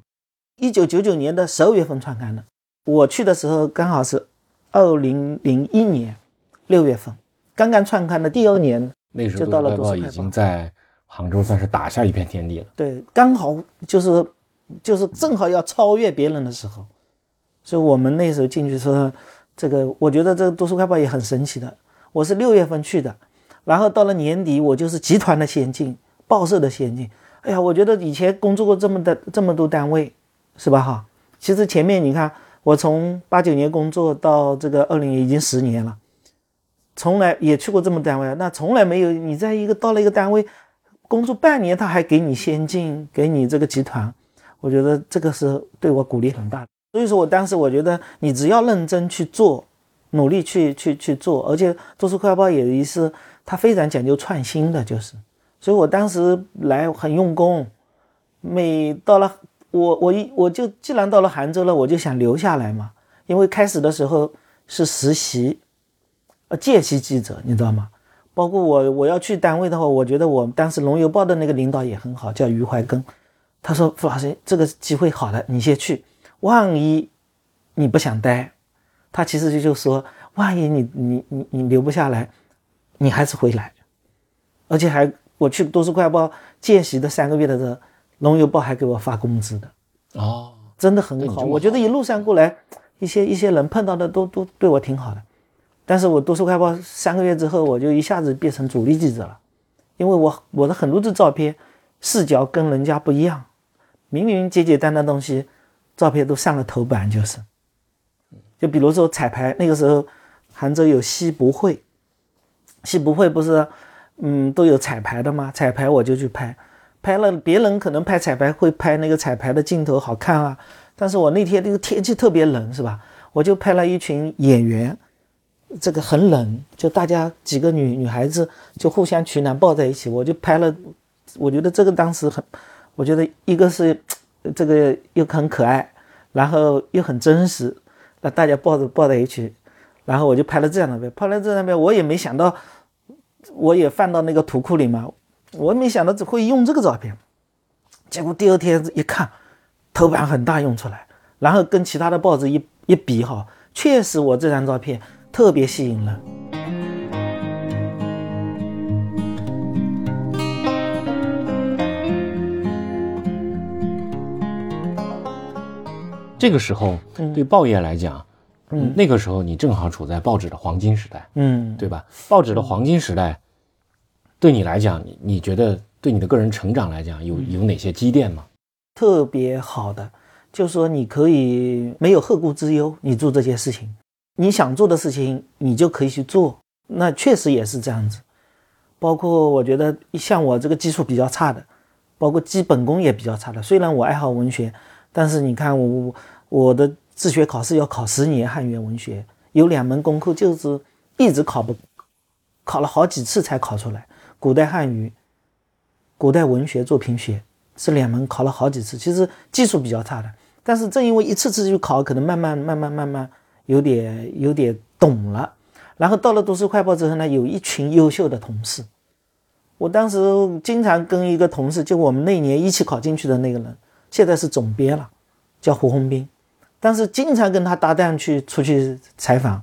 一九九九年的十二月份创刊的。我去的时候刚好是二零零一年六月份，刚刚创刊的第二年，那时候都市快报已经在杭州算是打下一片天地了。对，刚好就是就是正好要超越别人的时候，所以我们那时候进去说。这个我觉得这个都市快报也很神奇的。我是六月份去的，然后到了年底，我就是集团的先进，报社的先进。哎呀，我觉得以前工作过这么的这么多单位，是吧？哈，其实前面你看，我从八九年工作到这个二零年已经十年了，从来也去过这么单位，那从来没有你在一个到了一个单位工作半年，他还给你先进，给你这个集团，我觉得这个是对我鼓励很大的。所以说我当时我觉得你只要认真去做，努力去去去做，而且都市快报也是它非常讲究创新的，就是，所以我当时来很用功，每到了我我一我就既然到了杭州了，我就想留下来嘛，因为开始的时候是实习，呃见习记者，你知道吗？包括我我要去单位的话，我觉得我当时龙游报的那个领导也很好，叫余怀根，他说傅老师这个机会好了，你先去。万一你不想待，他其实就就说，万一你你你你留不下来，你还是回来，而且还我去都市快报见习的三个月的时候，龙游报还给我发工资的哦，真的很好。我觉得一路上过来，一些一些人碰到的都都对我挺好的，但是我都市快报三个月之后，我就一下子变成主力记者了，因为我我的很多的照片视角跟人家不一样，明明简简单单东西。照片都上了头版，就是，就比如说彩排，那个时候杭州有西博会，西博会不是，嗯，都有彩排的吗？彩排我就去拍，拍了别人可能拍彩排会拍那个彩排的镜头好看啊，但是我那天那个天气特别冷，是吧？我就拍了一群演员，这个很冷，就大家几个女女孩子就互相取暖抱在一起，我就拍了，我觉得这个当时很，我觉得一个是。这个又很可爱，然后又很真实，那大家抱着抱在一起，然后我就拍了这样的片，拍了这张片，我也没想到，我也放到那个图库里嘛，我没想到会用这个照片，结果第二天一看，头版很大用出来，然后跟其他的报纸一一比哈，确实我这张照片特别吸引人。这个时候，对报业来讲，嗯，那个时候你正好处在报纸的黄金时代，嗯，对吧？报纸的黄金时代，对你来讲，你你觉得对你的个人成长来讲，有有哪些积淀吗？特别好的，就是说你可以没有后顾之忧，你做这些事情，你想做的事情，你就可以去做。那确实也是这样子。包括我觉得像我这个基础比较差的，包括基本功也比较差的，虽然我爱好文学。但是你看我我我的自学考试要考十年汉语言文学，有两门功课就是一直考不，考了好几次才考出来。古代汉语、古代文学作品学是两门考了好几次，其实技术比较差的。但是正因为一次次去考，可能慢慢慢慢慢慢有点有点懂了。然后到了都市快报之后呢，有一群优秀的同事，我当时经常跟一个同事，就我们那年一起考进去的那个人。现在是总编了，叫胡宏斌，但是经常跟他搭档去出去采访，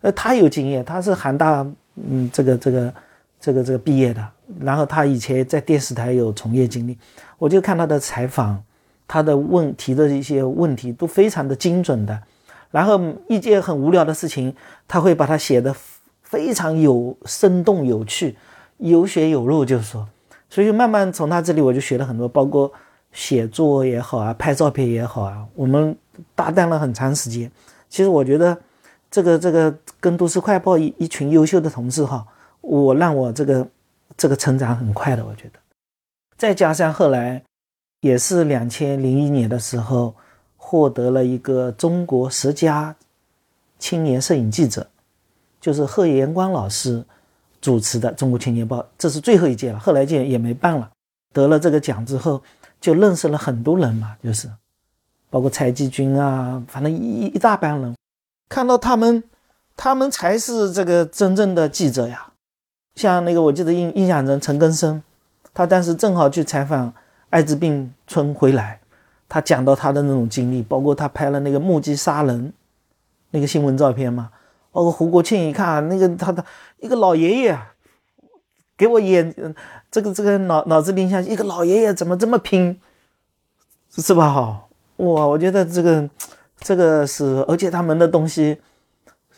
呃，他有经验，他是杭大，嗯，这个这个这个这个毕业的，然后他以前在电视台有从业经历，我就看他的采访，他的问题的一些问题都非常的精准的，然后一件很无聊的事情，他会把它写的非常有生动有趣，有血有肉，就是说，所以慢慢从他这里我就学了很多，包括写作也好啊，拍照片也好啊，我们搭档了很长时间。其实我觉得这个这个跟都市快报一一群优秀的同事哈。我让我这个这个成长很快的，我觉得，再加上后来也是两千零一年的时候获得了一个中国十佳青年摄影记者，就是贺延光老师主持的《中国青年报》，这是最后一届了，后来届也没办了。得了这个奖之后，就认识了很多人嘛，就是。包括柴继军啊，反正一一大帮人，看到他们，他们才是这个真正的记者呀。像那个，我记得印印象中陈根生，他当时正好去采访艾滋病村回来，他讲到他的那种经历，包括他拍了那个目击杀人那个新闻照片嘛，包括胡国庆一看那个他的一个老爷爷，给我演这个这个脑脑子里想一个老爷爷怎么这么拼，是吧？哈，哇，我觉得这个这个是，而且他们的东西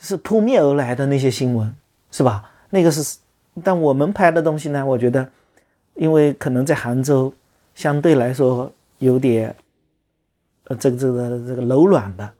是扑面而来的那些新闻，是吧？那个是。但我们拍的东西呢，我觉得，因为可能在杭州，相对来说有点，呃，这个这个这个柔软的。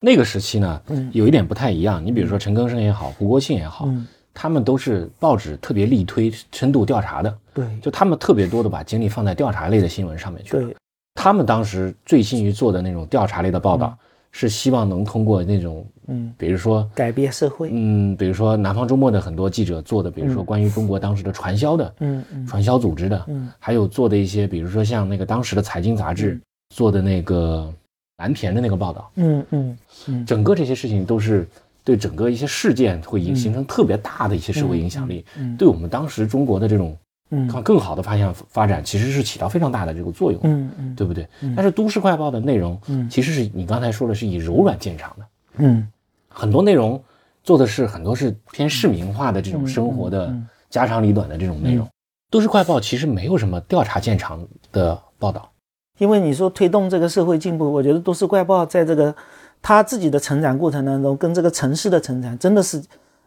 那个时期呢，嗯，有一点不太一样。你比如说陈庚生也好，胡国庆也好，他们都是报纸特别力推深度调查的。对，就他们特别多的把精力放在调查类的新闻上面去。对，他们当时醉心于做的那种调查类的报道。是希望能通过那种，嗯，比如说改变社会，嗯，比如说南方周末的很多记者做的，比如说关于中国当时的传销的，嗯嗯，传销组织的，嗯，还有做的一些，比如说像那个当时的财经杂志做的那个蓝田的那个报道，嗯嗯嗯，整个这些事情都是对整个一些事件会形形成特别大的一些社会影响力，对我们当时中国的这种。嗯，看更好的方向发展，其实是起到非常大的这个作用，嗯嗯，对不对？但是都市快报的内容，嗯，其实是你刚才说的是以柔软见长的，嗯，很多内容做的是很多是偏市民化的这种生活的家长里短的这种内容。都市快报其实没有什么调查见长的报道，因为你说推动这个社会进步，我觉得都市快报在这个他自己的成长过程当中，跟这个城市的成长真的是，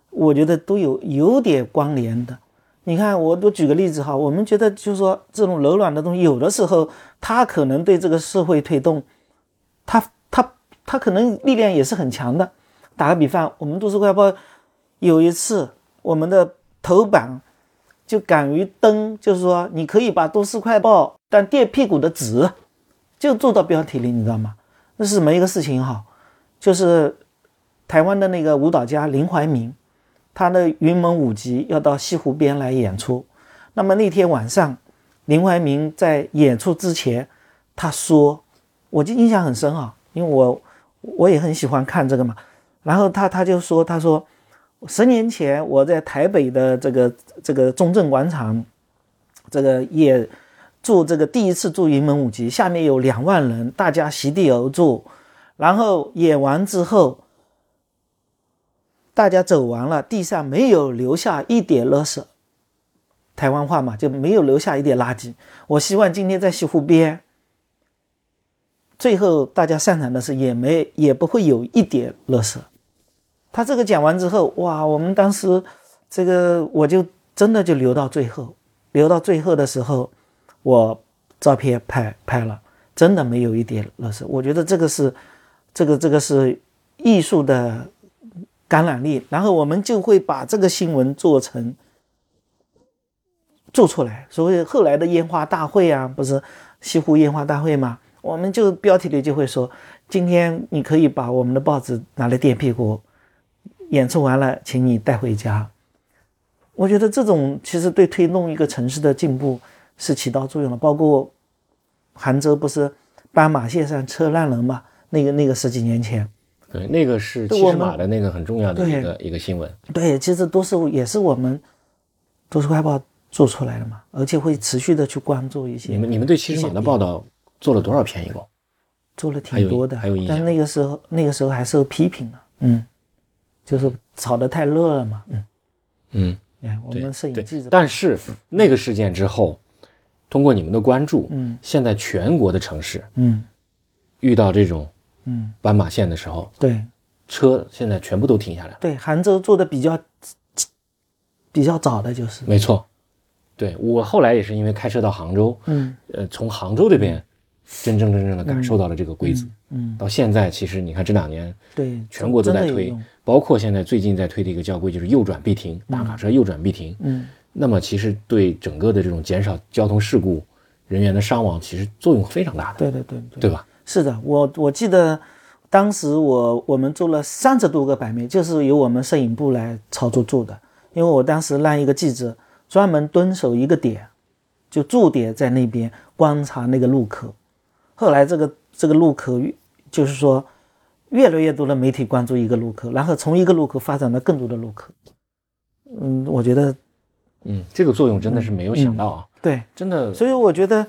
我觉得都有有点关联的。你看，我我举个例子哈，我们觉得就是说这种柔软的东西，有的时候它可能对这个社会推动，它它它可能力量也是很强的。打个比方，我们都市快报有一次，我们的头版就敢于登，就是说你可以把都市快报当垫屁股的纸，就做到标题里，你知道吗？那是什么一个事情哈？就是台湾的那个舞蹈家林怀民。他的云门舞集要到西湖边来演出，那么那天晚上，林怀民在演出之前，他说，我就印象很深啊，因为我我也很喜欢看这个嘛。然后他他就说，他说，十年前我在台北的这个这个中正广场，这个也做这个第一次做云门舞集，下面有两万人，大家席地而坐，然后演完之后。大家走完了，地上没有留下一点垃圾。台湾话嘛，就没有留下一点垃圾。我希望今天在西湖边，最后大家散场的时候也没也不会有一点垃圾。他这个讲完之后，哇，我们当时这个我就真的就留到最后，留到最后的时候，我照片拍拍了，真的没有一点垃圾。我觉得这个是，这个这个是艺术的。感染力，然后我们就会把这个新闻做成做出来。所谓后来的烟花大会啊，不是西湖烟花大会吗？我们就标题里就会说，今天你可以把我们的报纸拿来垫屁股，演出完了，请你带回家。我觉得这种其实对推动一个城市的进步是起到作用的。包括杭州不是斑马线上车烂人嘛？那个那个十几年前。对，那个是七十马的那个很重要的一个一个新闻。对，其实都是也是我们都市快报做出来的嘛，而且会持续的去关注一些。你们你们对七十马的报道做了多少篇一共？做了挺多的，还有但那个时候那个时候还受批评的，嗯，就是炒得太热了嘛，嗯嗯，哎，我们摄影记者。但是那个事件之后，通过你们的关注，嗯，现在全国的城市，嗯，遇到这种，嗯，斑马线的时候，对，车现在全部都停下来。了。对，杭州做的比较比较早的就是。没错，对我后来也是因为开车到杭州，嗯，呃，从杭州这边。真真正正的感受到了这个规则，嗯，到现在其实你看这两年，对，全国都在推，包括现在最近在推的一个交规，就是右转必停，大卡车右转必停，嗯，那么其实对整个的这种减少交通事故、人员的伤亡，其实作用非常大的，对对对。对吧？是的，我我记得当时我我们做了三十多个版面，就是由我们摄影部来操作做的，因为我当时让一个记者专门蹲守一个点，就驻点在那边观察那个路口。后来这个这个路口，就是说，越来越多的媒体关注一个路口，然后从一个路口发展到更多的路口。嗯，我觉得，嗯，这个作用真的是没有想到啊。对，真的。所以我觉得，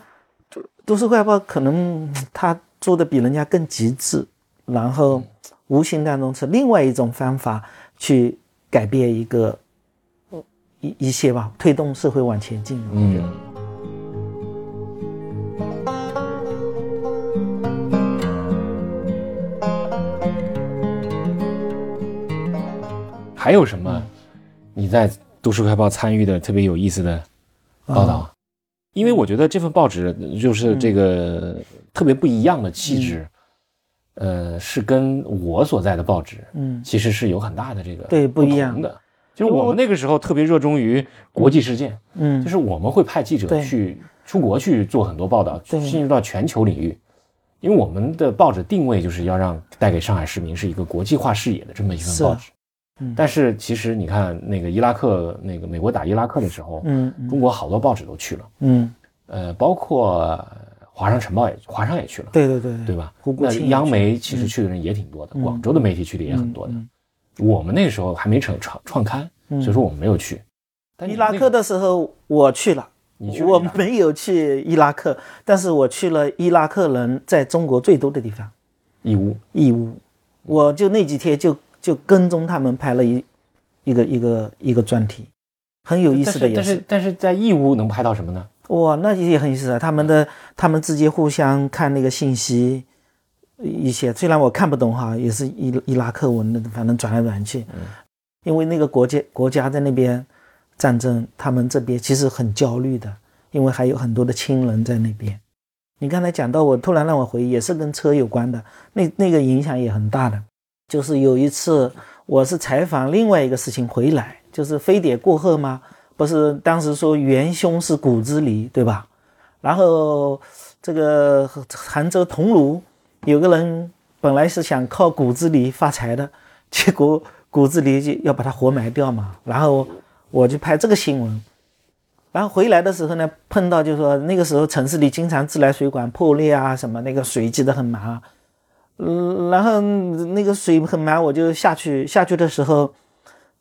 都都市快报可能他做的比人家更极致，然后无形当中是另外一种方法去改变一个一一些吧，推动社会往前进。嗯。还有什么你在《都市快报》参与的特别有意思的报道？因为我觉得这份报纸就是这个特别不一样的气质，呃，是跟我所在的报纸，嗯，其实是有很大的这个对不一样的。就是我们那个时候特别热衷于国际事件，嗯，就是我们会派记者去出国去做很多报道，进入到全球领域，因为我们的报纸定位就是要让带给上海市民是一个国际化视野的这么一份报纸。但是其实你看，那个伊拉克，那个美国打伊拉克的时候，嗯，中国好多报纸都去了，嗯，呃，包括《华商晨报》也，华商也去了，对对对，对。吧？那央媒其实去的人也挺多的，广州的媒体去的也很多的。我们那时候还没成创创刊，所以说我们没有去。但伊拉克的时候我去了，你去我没有去伊拉克，但是我去了伊拉克人在中国最多的地方，义乌，义乌，我就那几天就。就跟踪他们拍了一一个一个一个专题，很有意思的。但是但是在义乌能拍到什么呢？哇，那也很有意思啊！他们的他们之间互相看那个信息，一些虽然我看不懂哈，也是伊伊拉克文的，反正转来转去。嗯。因为那个国家国家在那边战争，他们这边其实很焦虑的，因为还有很多的亲人在那边。你刚才讲到，我突然让我回忆，也是跟车有关的，那那个影响也很大的。就是有一次，我是采访另外一个事情回来，就是非典过后吗？不是当时说元凶是骨子里，对吧？然后这个杭州桐庐有个人本来是想靠骨子里发财的，结果骨子里就要把他活埋掉嘛。然后我就拍这个新闻，然后回来的时候呢，碰到就是说那个时候城市里经常自来水管破裂啊，什么那个水积得很满。嗯，然后那个水很满，我就下去。下去的时候，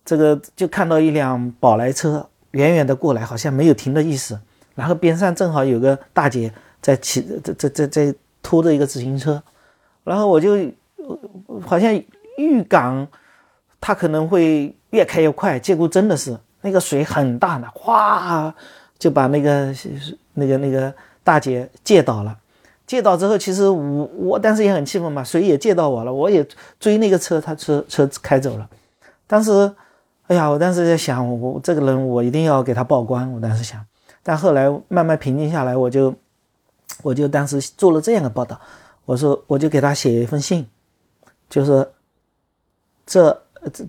这个就看到一辆宝来车远远的过来，好像没有停的意思。然后边上正好有个大姐在骑，在在在在拖着一个自行车。然后我就好像预感他可能会越开越快，结果真的是那个水很大的，哗就把那个那个那个大姐借倒了。借到之后，其实我我当时也很气愤嘛，谁也借到我了，我也追那个车，他车车开走了。当时，哎呀，我当时在想，我我这个人我一定要给他曝光。我当时想，但后来慢慢平静下来，我就我就当时做了这样的报道，我说我就给他写一封信，就是这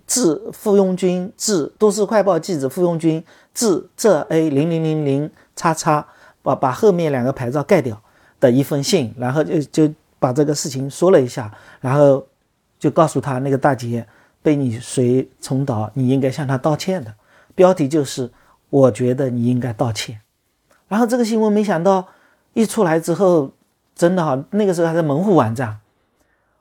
致傅拥军致都市快报记者傅拥军致这 A 零零零零叉叉，把把后面两个牌照盖掉。的一封信，然后就就把这个事情说了一下，然后就告诉他那个大姐被你水重蹈，你应该向他道歉的。标题就是我觉得你应该道歉。然后这个新闻没想到一出来之后，真的哈，那个时候还是门户网站，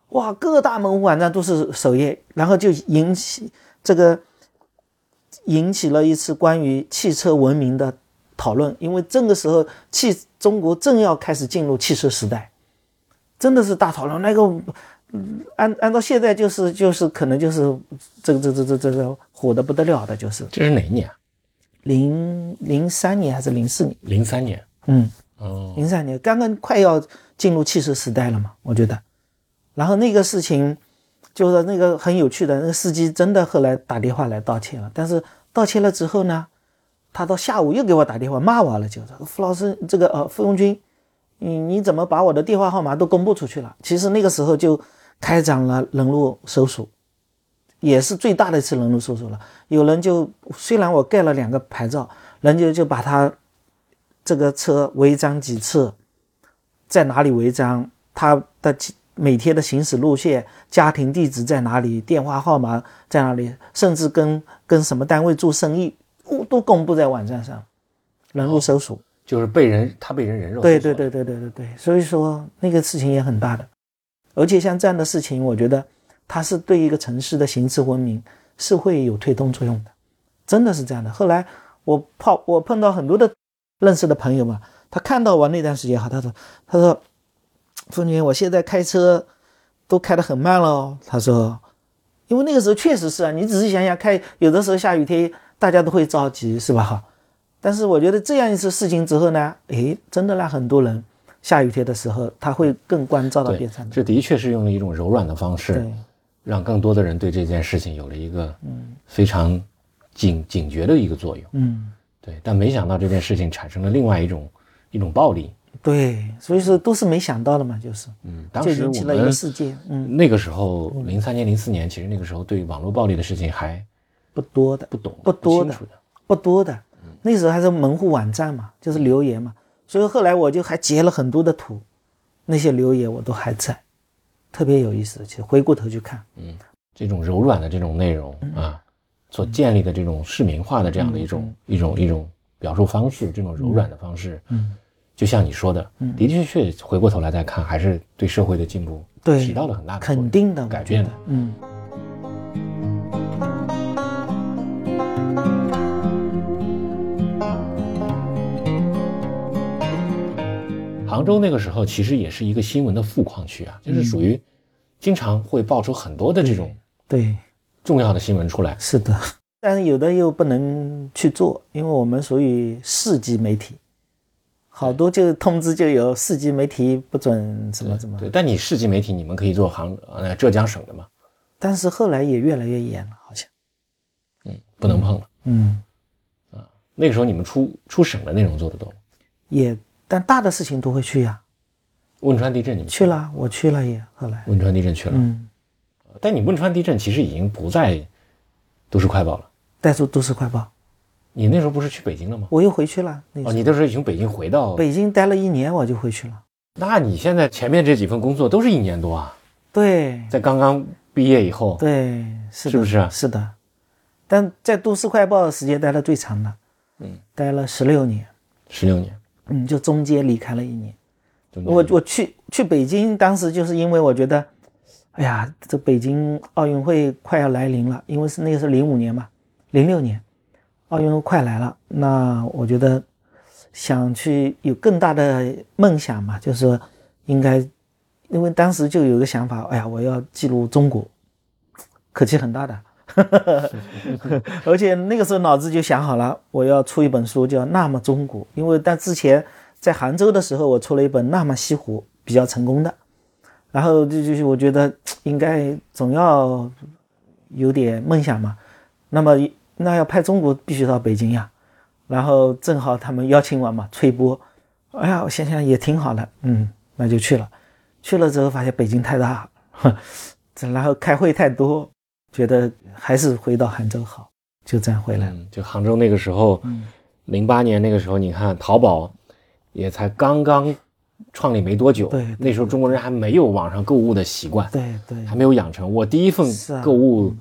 哇，各大门户网站都是首页，然后就引起这个引起了一次关于汽车文明的。讨论，因为这个时候汽中国正要开始进入汽车时代，真的是大讨论。那个，嗯按按照现在就是就是可能就是这个这这这这个火的不得了的，就是这是哪一年？零零三年还是零四年？零三年。嗯，哦，零三年刚刚快要进入汽车时代了嘛，我觉得。然后那个事情，就是那个很有趣的，那个司机真的后来打电话来道歉了。但是道歉了之后呢，他到下午又给我打电话骂我了，就说傅老师，这个呃傅永军，你你怎么把我的电话号码都公布出去了？其实那个时候就开展了人肉搜索，也是最大的一次人肉搜索了。有人就虽然我盖了两个牌照，人家就把他这个车违章几次，在哪里违章，他的。每天的行驶路线、家庭地址在哪里、电话号码在哪里，甚至跟跟什么单位做生意，都都公布在网站上，人肉搜索，就是被人他被人人肉。对对对对对对对，所以说那个事情也很大的，而且像这样的事情，我觉得它是对一个城市的行车文明是会有推动作用的，真的是这样的。后来我碰我碰到很多的认识的朋友嘛，他看到我那段时间哈，他说他说。父亲，我现在开车都开得很慢了。他说，因为那个时候确实是啊，你仔细想想，开有的时候下雨天，大家都会着急，是吧？哈。但是我觉得这样一次事情之后呢，诶，真的让很多人下雨天的时候，他会更关照到边上。这的确是用了一种柔软的方式，让更多的人对这件事情有了一个嗯非常警警觉的一个作用。嗯，对。但没想到这件事情产生了另外一种一种暴力。对，所以说都是没想到的嘛，就是，嗯，当时引起了一个事件，嗯，那个时候零三年、零四年，其实那个时候对网络暴力的事情还不多的，不懂，不多的，不多的，那时候还是门户网站嘛，就是留言嘛，所以后来我就还截了很多的图，那些留言我都还在，特别有意思，其实回过头去看，嗯，这种柔软的这种内容啊，所建立的这种市民化的这样的一种一种一种表述方式，这种柔软的方式，嗯。就像你说的，的的确确，回过头来再看，还是对社会的进步对起到了很大的肯定的改变的。嗯。杭州那个时候其实也是一个新闻的富矿区啊，就是属于经常会爆出很多的这种对重要的新闻出来。是的，但是有的又不能去做，因为我们属于市级媒体。好多就通知就有市级媒体不准怎么怎么。对，但你市级媒体你们可以做杭呃浙江省的嘛？但是后来也越来越严了，好像。嗯，不能碰了。嗯。啊，那个时候你们出出省的内容做得多吗？也，但大的事情都会去呀。汶川地震你们去了？我去了也后来。汶川地震去了。嗯。但你汶川地震其实已经不在都市快报了。带出都市快报。你那时候不是去北京了吗？我又回去了。哦，你那时候已经北京回到北京待了一年，我就回去了。那你现在前面这几份工作都是一年多啊？对，在刚刚毕业以后。对，是是不是？是的，但在都市快报时间待的最长的，嗯，待了十六年。十六年。嗯，就中间离开了一年。我我去去北京，当时就是因为我觉得，哎呀，这北京奥运会快要来临了，因为是那个是零五年嘛，零六年。奥运会快来了，那我觉得想去有更大的梦想嘛，就是说应该，因为当时就有个想法，哎呀，我要记录中国，可气很大的，而且那个时候脑子就想好了，我要出一本书叫《那么中国》，因为但之前在杭州的时候，我出了一本《那么西湖》，比较成功的，然后就就是我觉得应该总要有点梦想嘛，那么。那要拍中国必须到北京呀，然后正好他们邀请我嘛，吹波，哎呀，我想想也挺好的，嗯，那就去了。去了之后发现北京太大，这 然后开会太多，觉得还是回到杭州好，就这样回来了。就杭州那个时候，零八年那个时候，你看淘宝也才刚刚创立没多久，对，那时候中国人还没有网上购物的习惯，对对，还没有养成。我第一份购物。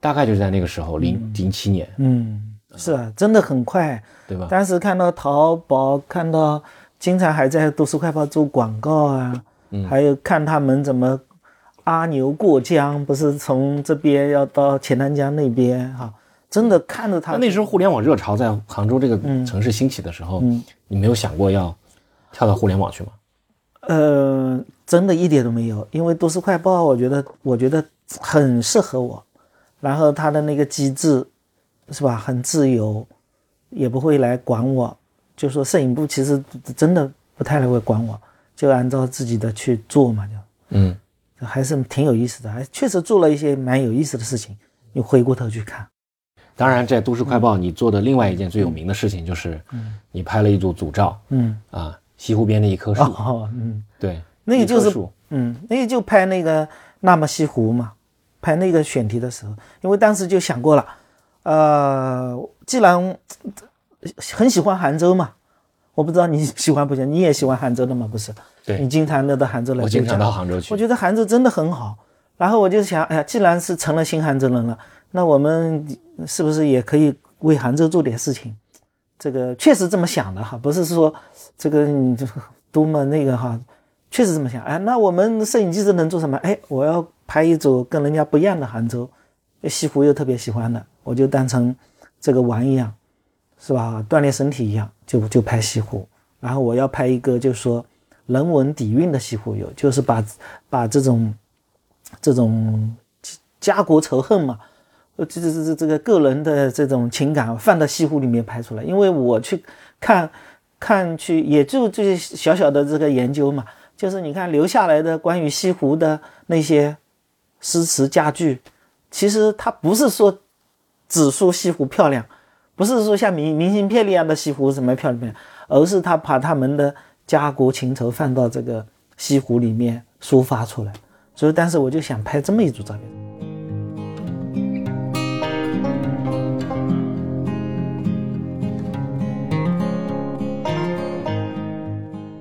大概就是在那个时候，零零七年。嗯，是啊，真的很快，对吧？当时看到淘宝，看到经常还在都市快报做广告啊，还有看他们怎么阿牛过江，不是从这边要到钱塘江那边哈，真的看着他。那时候互联网热潮在杭州这个城市兴起的时候，你没有想过要跳到互联网去吗？呃，真的一点都没有，因为都市快报，我觉得我觉得很适合我。然后它的那个机制，是吧？很自由，也不会来管我。就说摄影部其实真的不太会管我，就按照自己的去做嘛，就嗯，还是挺有意思的，还确实做了一些蛮有意思的事情。你回过头去看，当然在都市快报你做的另外一件最有名的事情就是，你拍了一组组照，嗯啊，西湖边的一棵树，嗯，对，那个就是，嗯，那个就拍那个那么西湖嘛，拍那个选题的时候，因为当时就想过了，呃，既然。很喜欢杭州嘛？我不知道你喜欢不喜欢？你也喜欢杭州的吗？不是？对，你经常的到杭州来。我经常到杭州去。我觉得杭州真的很好。然后我就想，哎呀，既然是成了新杭州人了，那我们是不是也可以为杭州做点事情？这个确实这么想的哈，不是说这个你多么那个哈，确实这么想。哎，那我们摄影记者能做什么？哎，我要拍一组跟人家不一样的杭州，西湖又特别喜欢的，我就当成这个玩一样。是吧？锻炼身体一样，就就拍西湖。然后我要拍一个，就是说人文底蕴的西湖游，就是把把这种这种家国仇恨嘛，呃，这这这这个个人的这种情感放到西湖里面拍出来。因为我去看看去，也就这些小小的这个研究嘛，就是你看留下来的关于西湖的那些诗词佳句，其实它不是说只说西湖漂亮。不是说像明明信片那样的西湖什么漂亮，而是他把他们的家国情仇放到这个西湖里面抒发出来。所以当时我就想拍这么一组照片。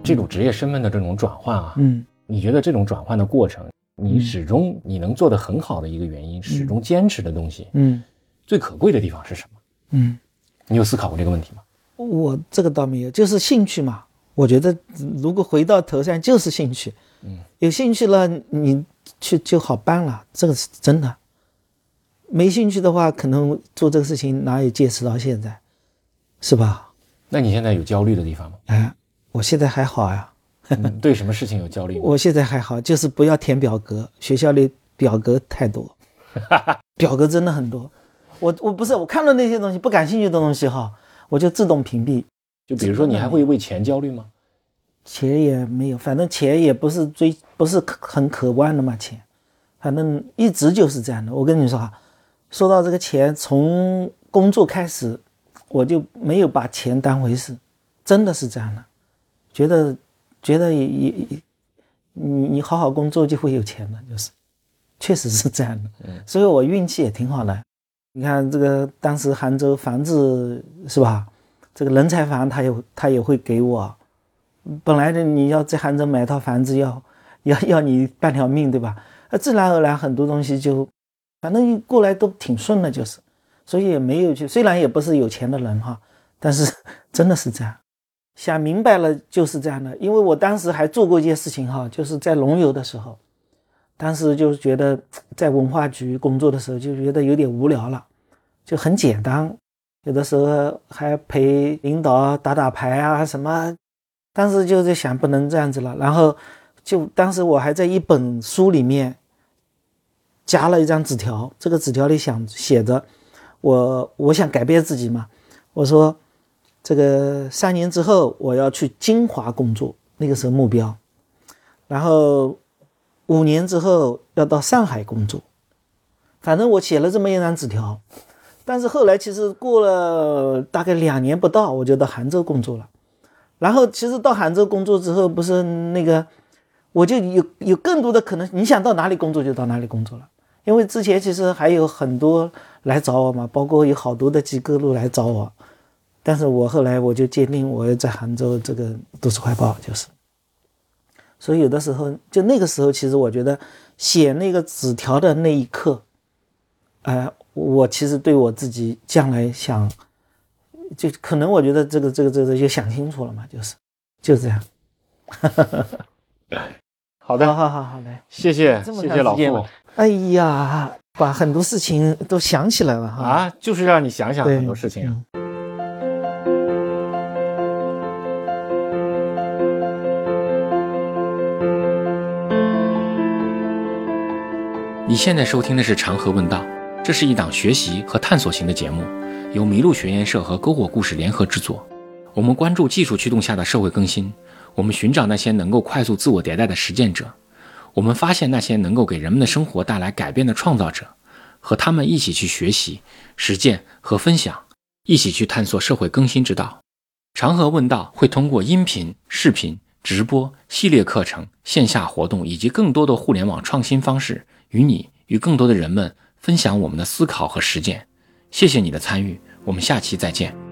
这种职业身份的这种转换啊，嗯，你觉得这种转换的过程，你始终你能做得很好的一个原因，始终坚持的东西，嗯，最可贵的地方是什么？嗯。你有思考过这个问题吗？我这个倒没有，就是兴趣嘛。我觉得如果回到头上就是兴趣，嗯，有兴趣了你去就好办了，这个是真的。没兴趣的话，可能做这个事情哪有坚持到现在，是吧？那你现在有焦虑的地方吗？哎，我现在还好呀。对什么事情有焦虑？我现在还好，就是不要填表格，学校里表格太多，表格真的很多。我我不是我看了那些东西不感兴趣的东西哈，我就自动屏蔽。就比如说，你还会为钱焦虑吗？钱也没有，反正钱也不是追，不是很渴望的嘛。钱，反正一直就是这样的。我跟你说哈，说到这个钱，从工作开始，我就没有把钱当回事，真的是这样的。觉得觉得也也你你好好工作就会有钱的，就是，确实是这样的。嗯，所以我运气也挺好的。你看这个，当时杭州房子是吧？这个人才房他也他也会给我。本来的你要在杭州买套房子，要 要要你半条命，对吧？那自然而然很多东西就，反正过来都挺顺的，就是，所以也没有去。虽然也不是有钱的人哈，但是 真的是这样。想明白了就是这样的。因为我当时还做过一件事情哈，就是在龙游的时候。当时就觉得在文化局工作的时候就觉得有点无聊了，就很简单，有的时候还陪领导打打牌啊什么。当时就在想不能这样子了，然后就当时我还在一本书里面夹了一张纸条，这个纸条里想写着我我想改变自己嘛，我说这个三年之后我要去金华工作，那个时候目标，然后。五年之后要到上海工作，反正我写了这么一张纸条，但是后来其实过了大概两年不到，我就到杭州工作了。然后其实到杭州工作之后，不是那个，我就有有更多的可能，你想到哪里工作就到哪里工作了。因为之前其实还有很多来找我嘛，包括有好多的机构都来找我，但是我后来我就坚定我要在杭州这个都市快报就是。所以有的时候，就那个时候，其实我觉得写那个纸条的那一刻，哎，我其实对我自己将来想，就可能我觉得这个这个这个就想清楚了嘛，就是就这样。好的，好好好好嘞，谢谢谢谢老傅。哎呀，把很多事情都想起来了哈。啊，就是让你想想很多事情。你现在收听的是《长河问道》，这是一档学习和探索型的节目，由麋鹿学研社和篝火故事联合制作。我们关注技术驱动下的社会更新，我们寻找那些能够快速自我迭代的实践者，我们发现那些能够给人们的生活带来改变的创造者，和他们一起去学习、实践和分享，一起去探索社会更新之道。长河问道会通过音频、视频、直播、系列课程、线下活动以及更多的互联网创新方式，与你与更多的人们。分享我们的思考和实践，谢谢你的参与，我们下期再见。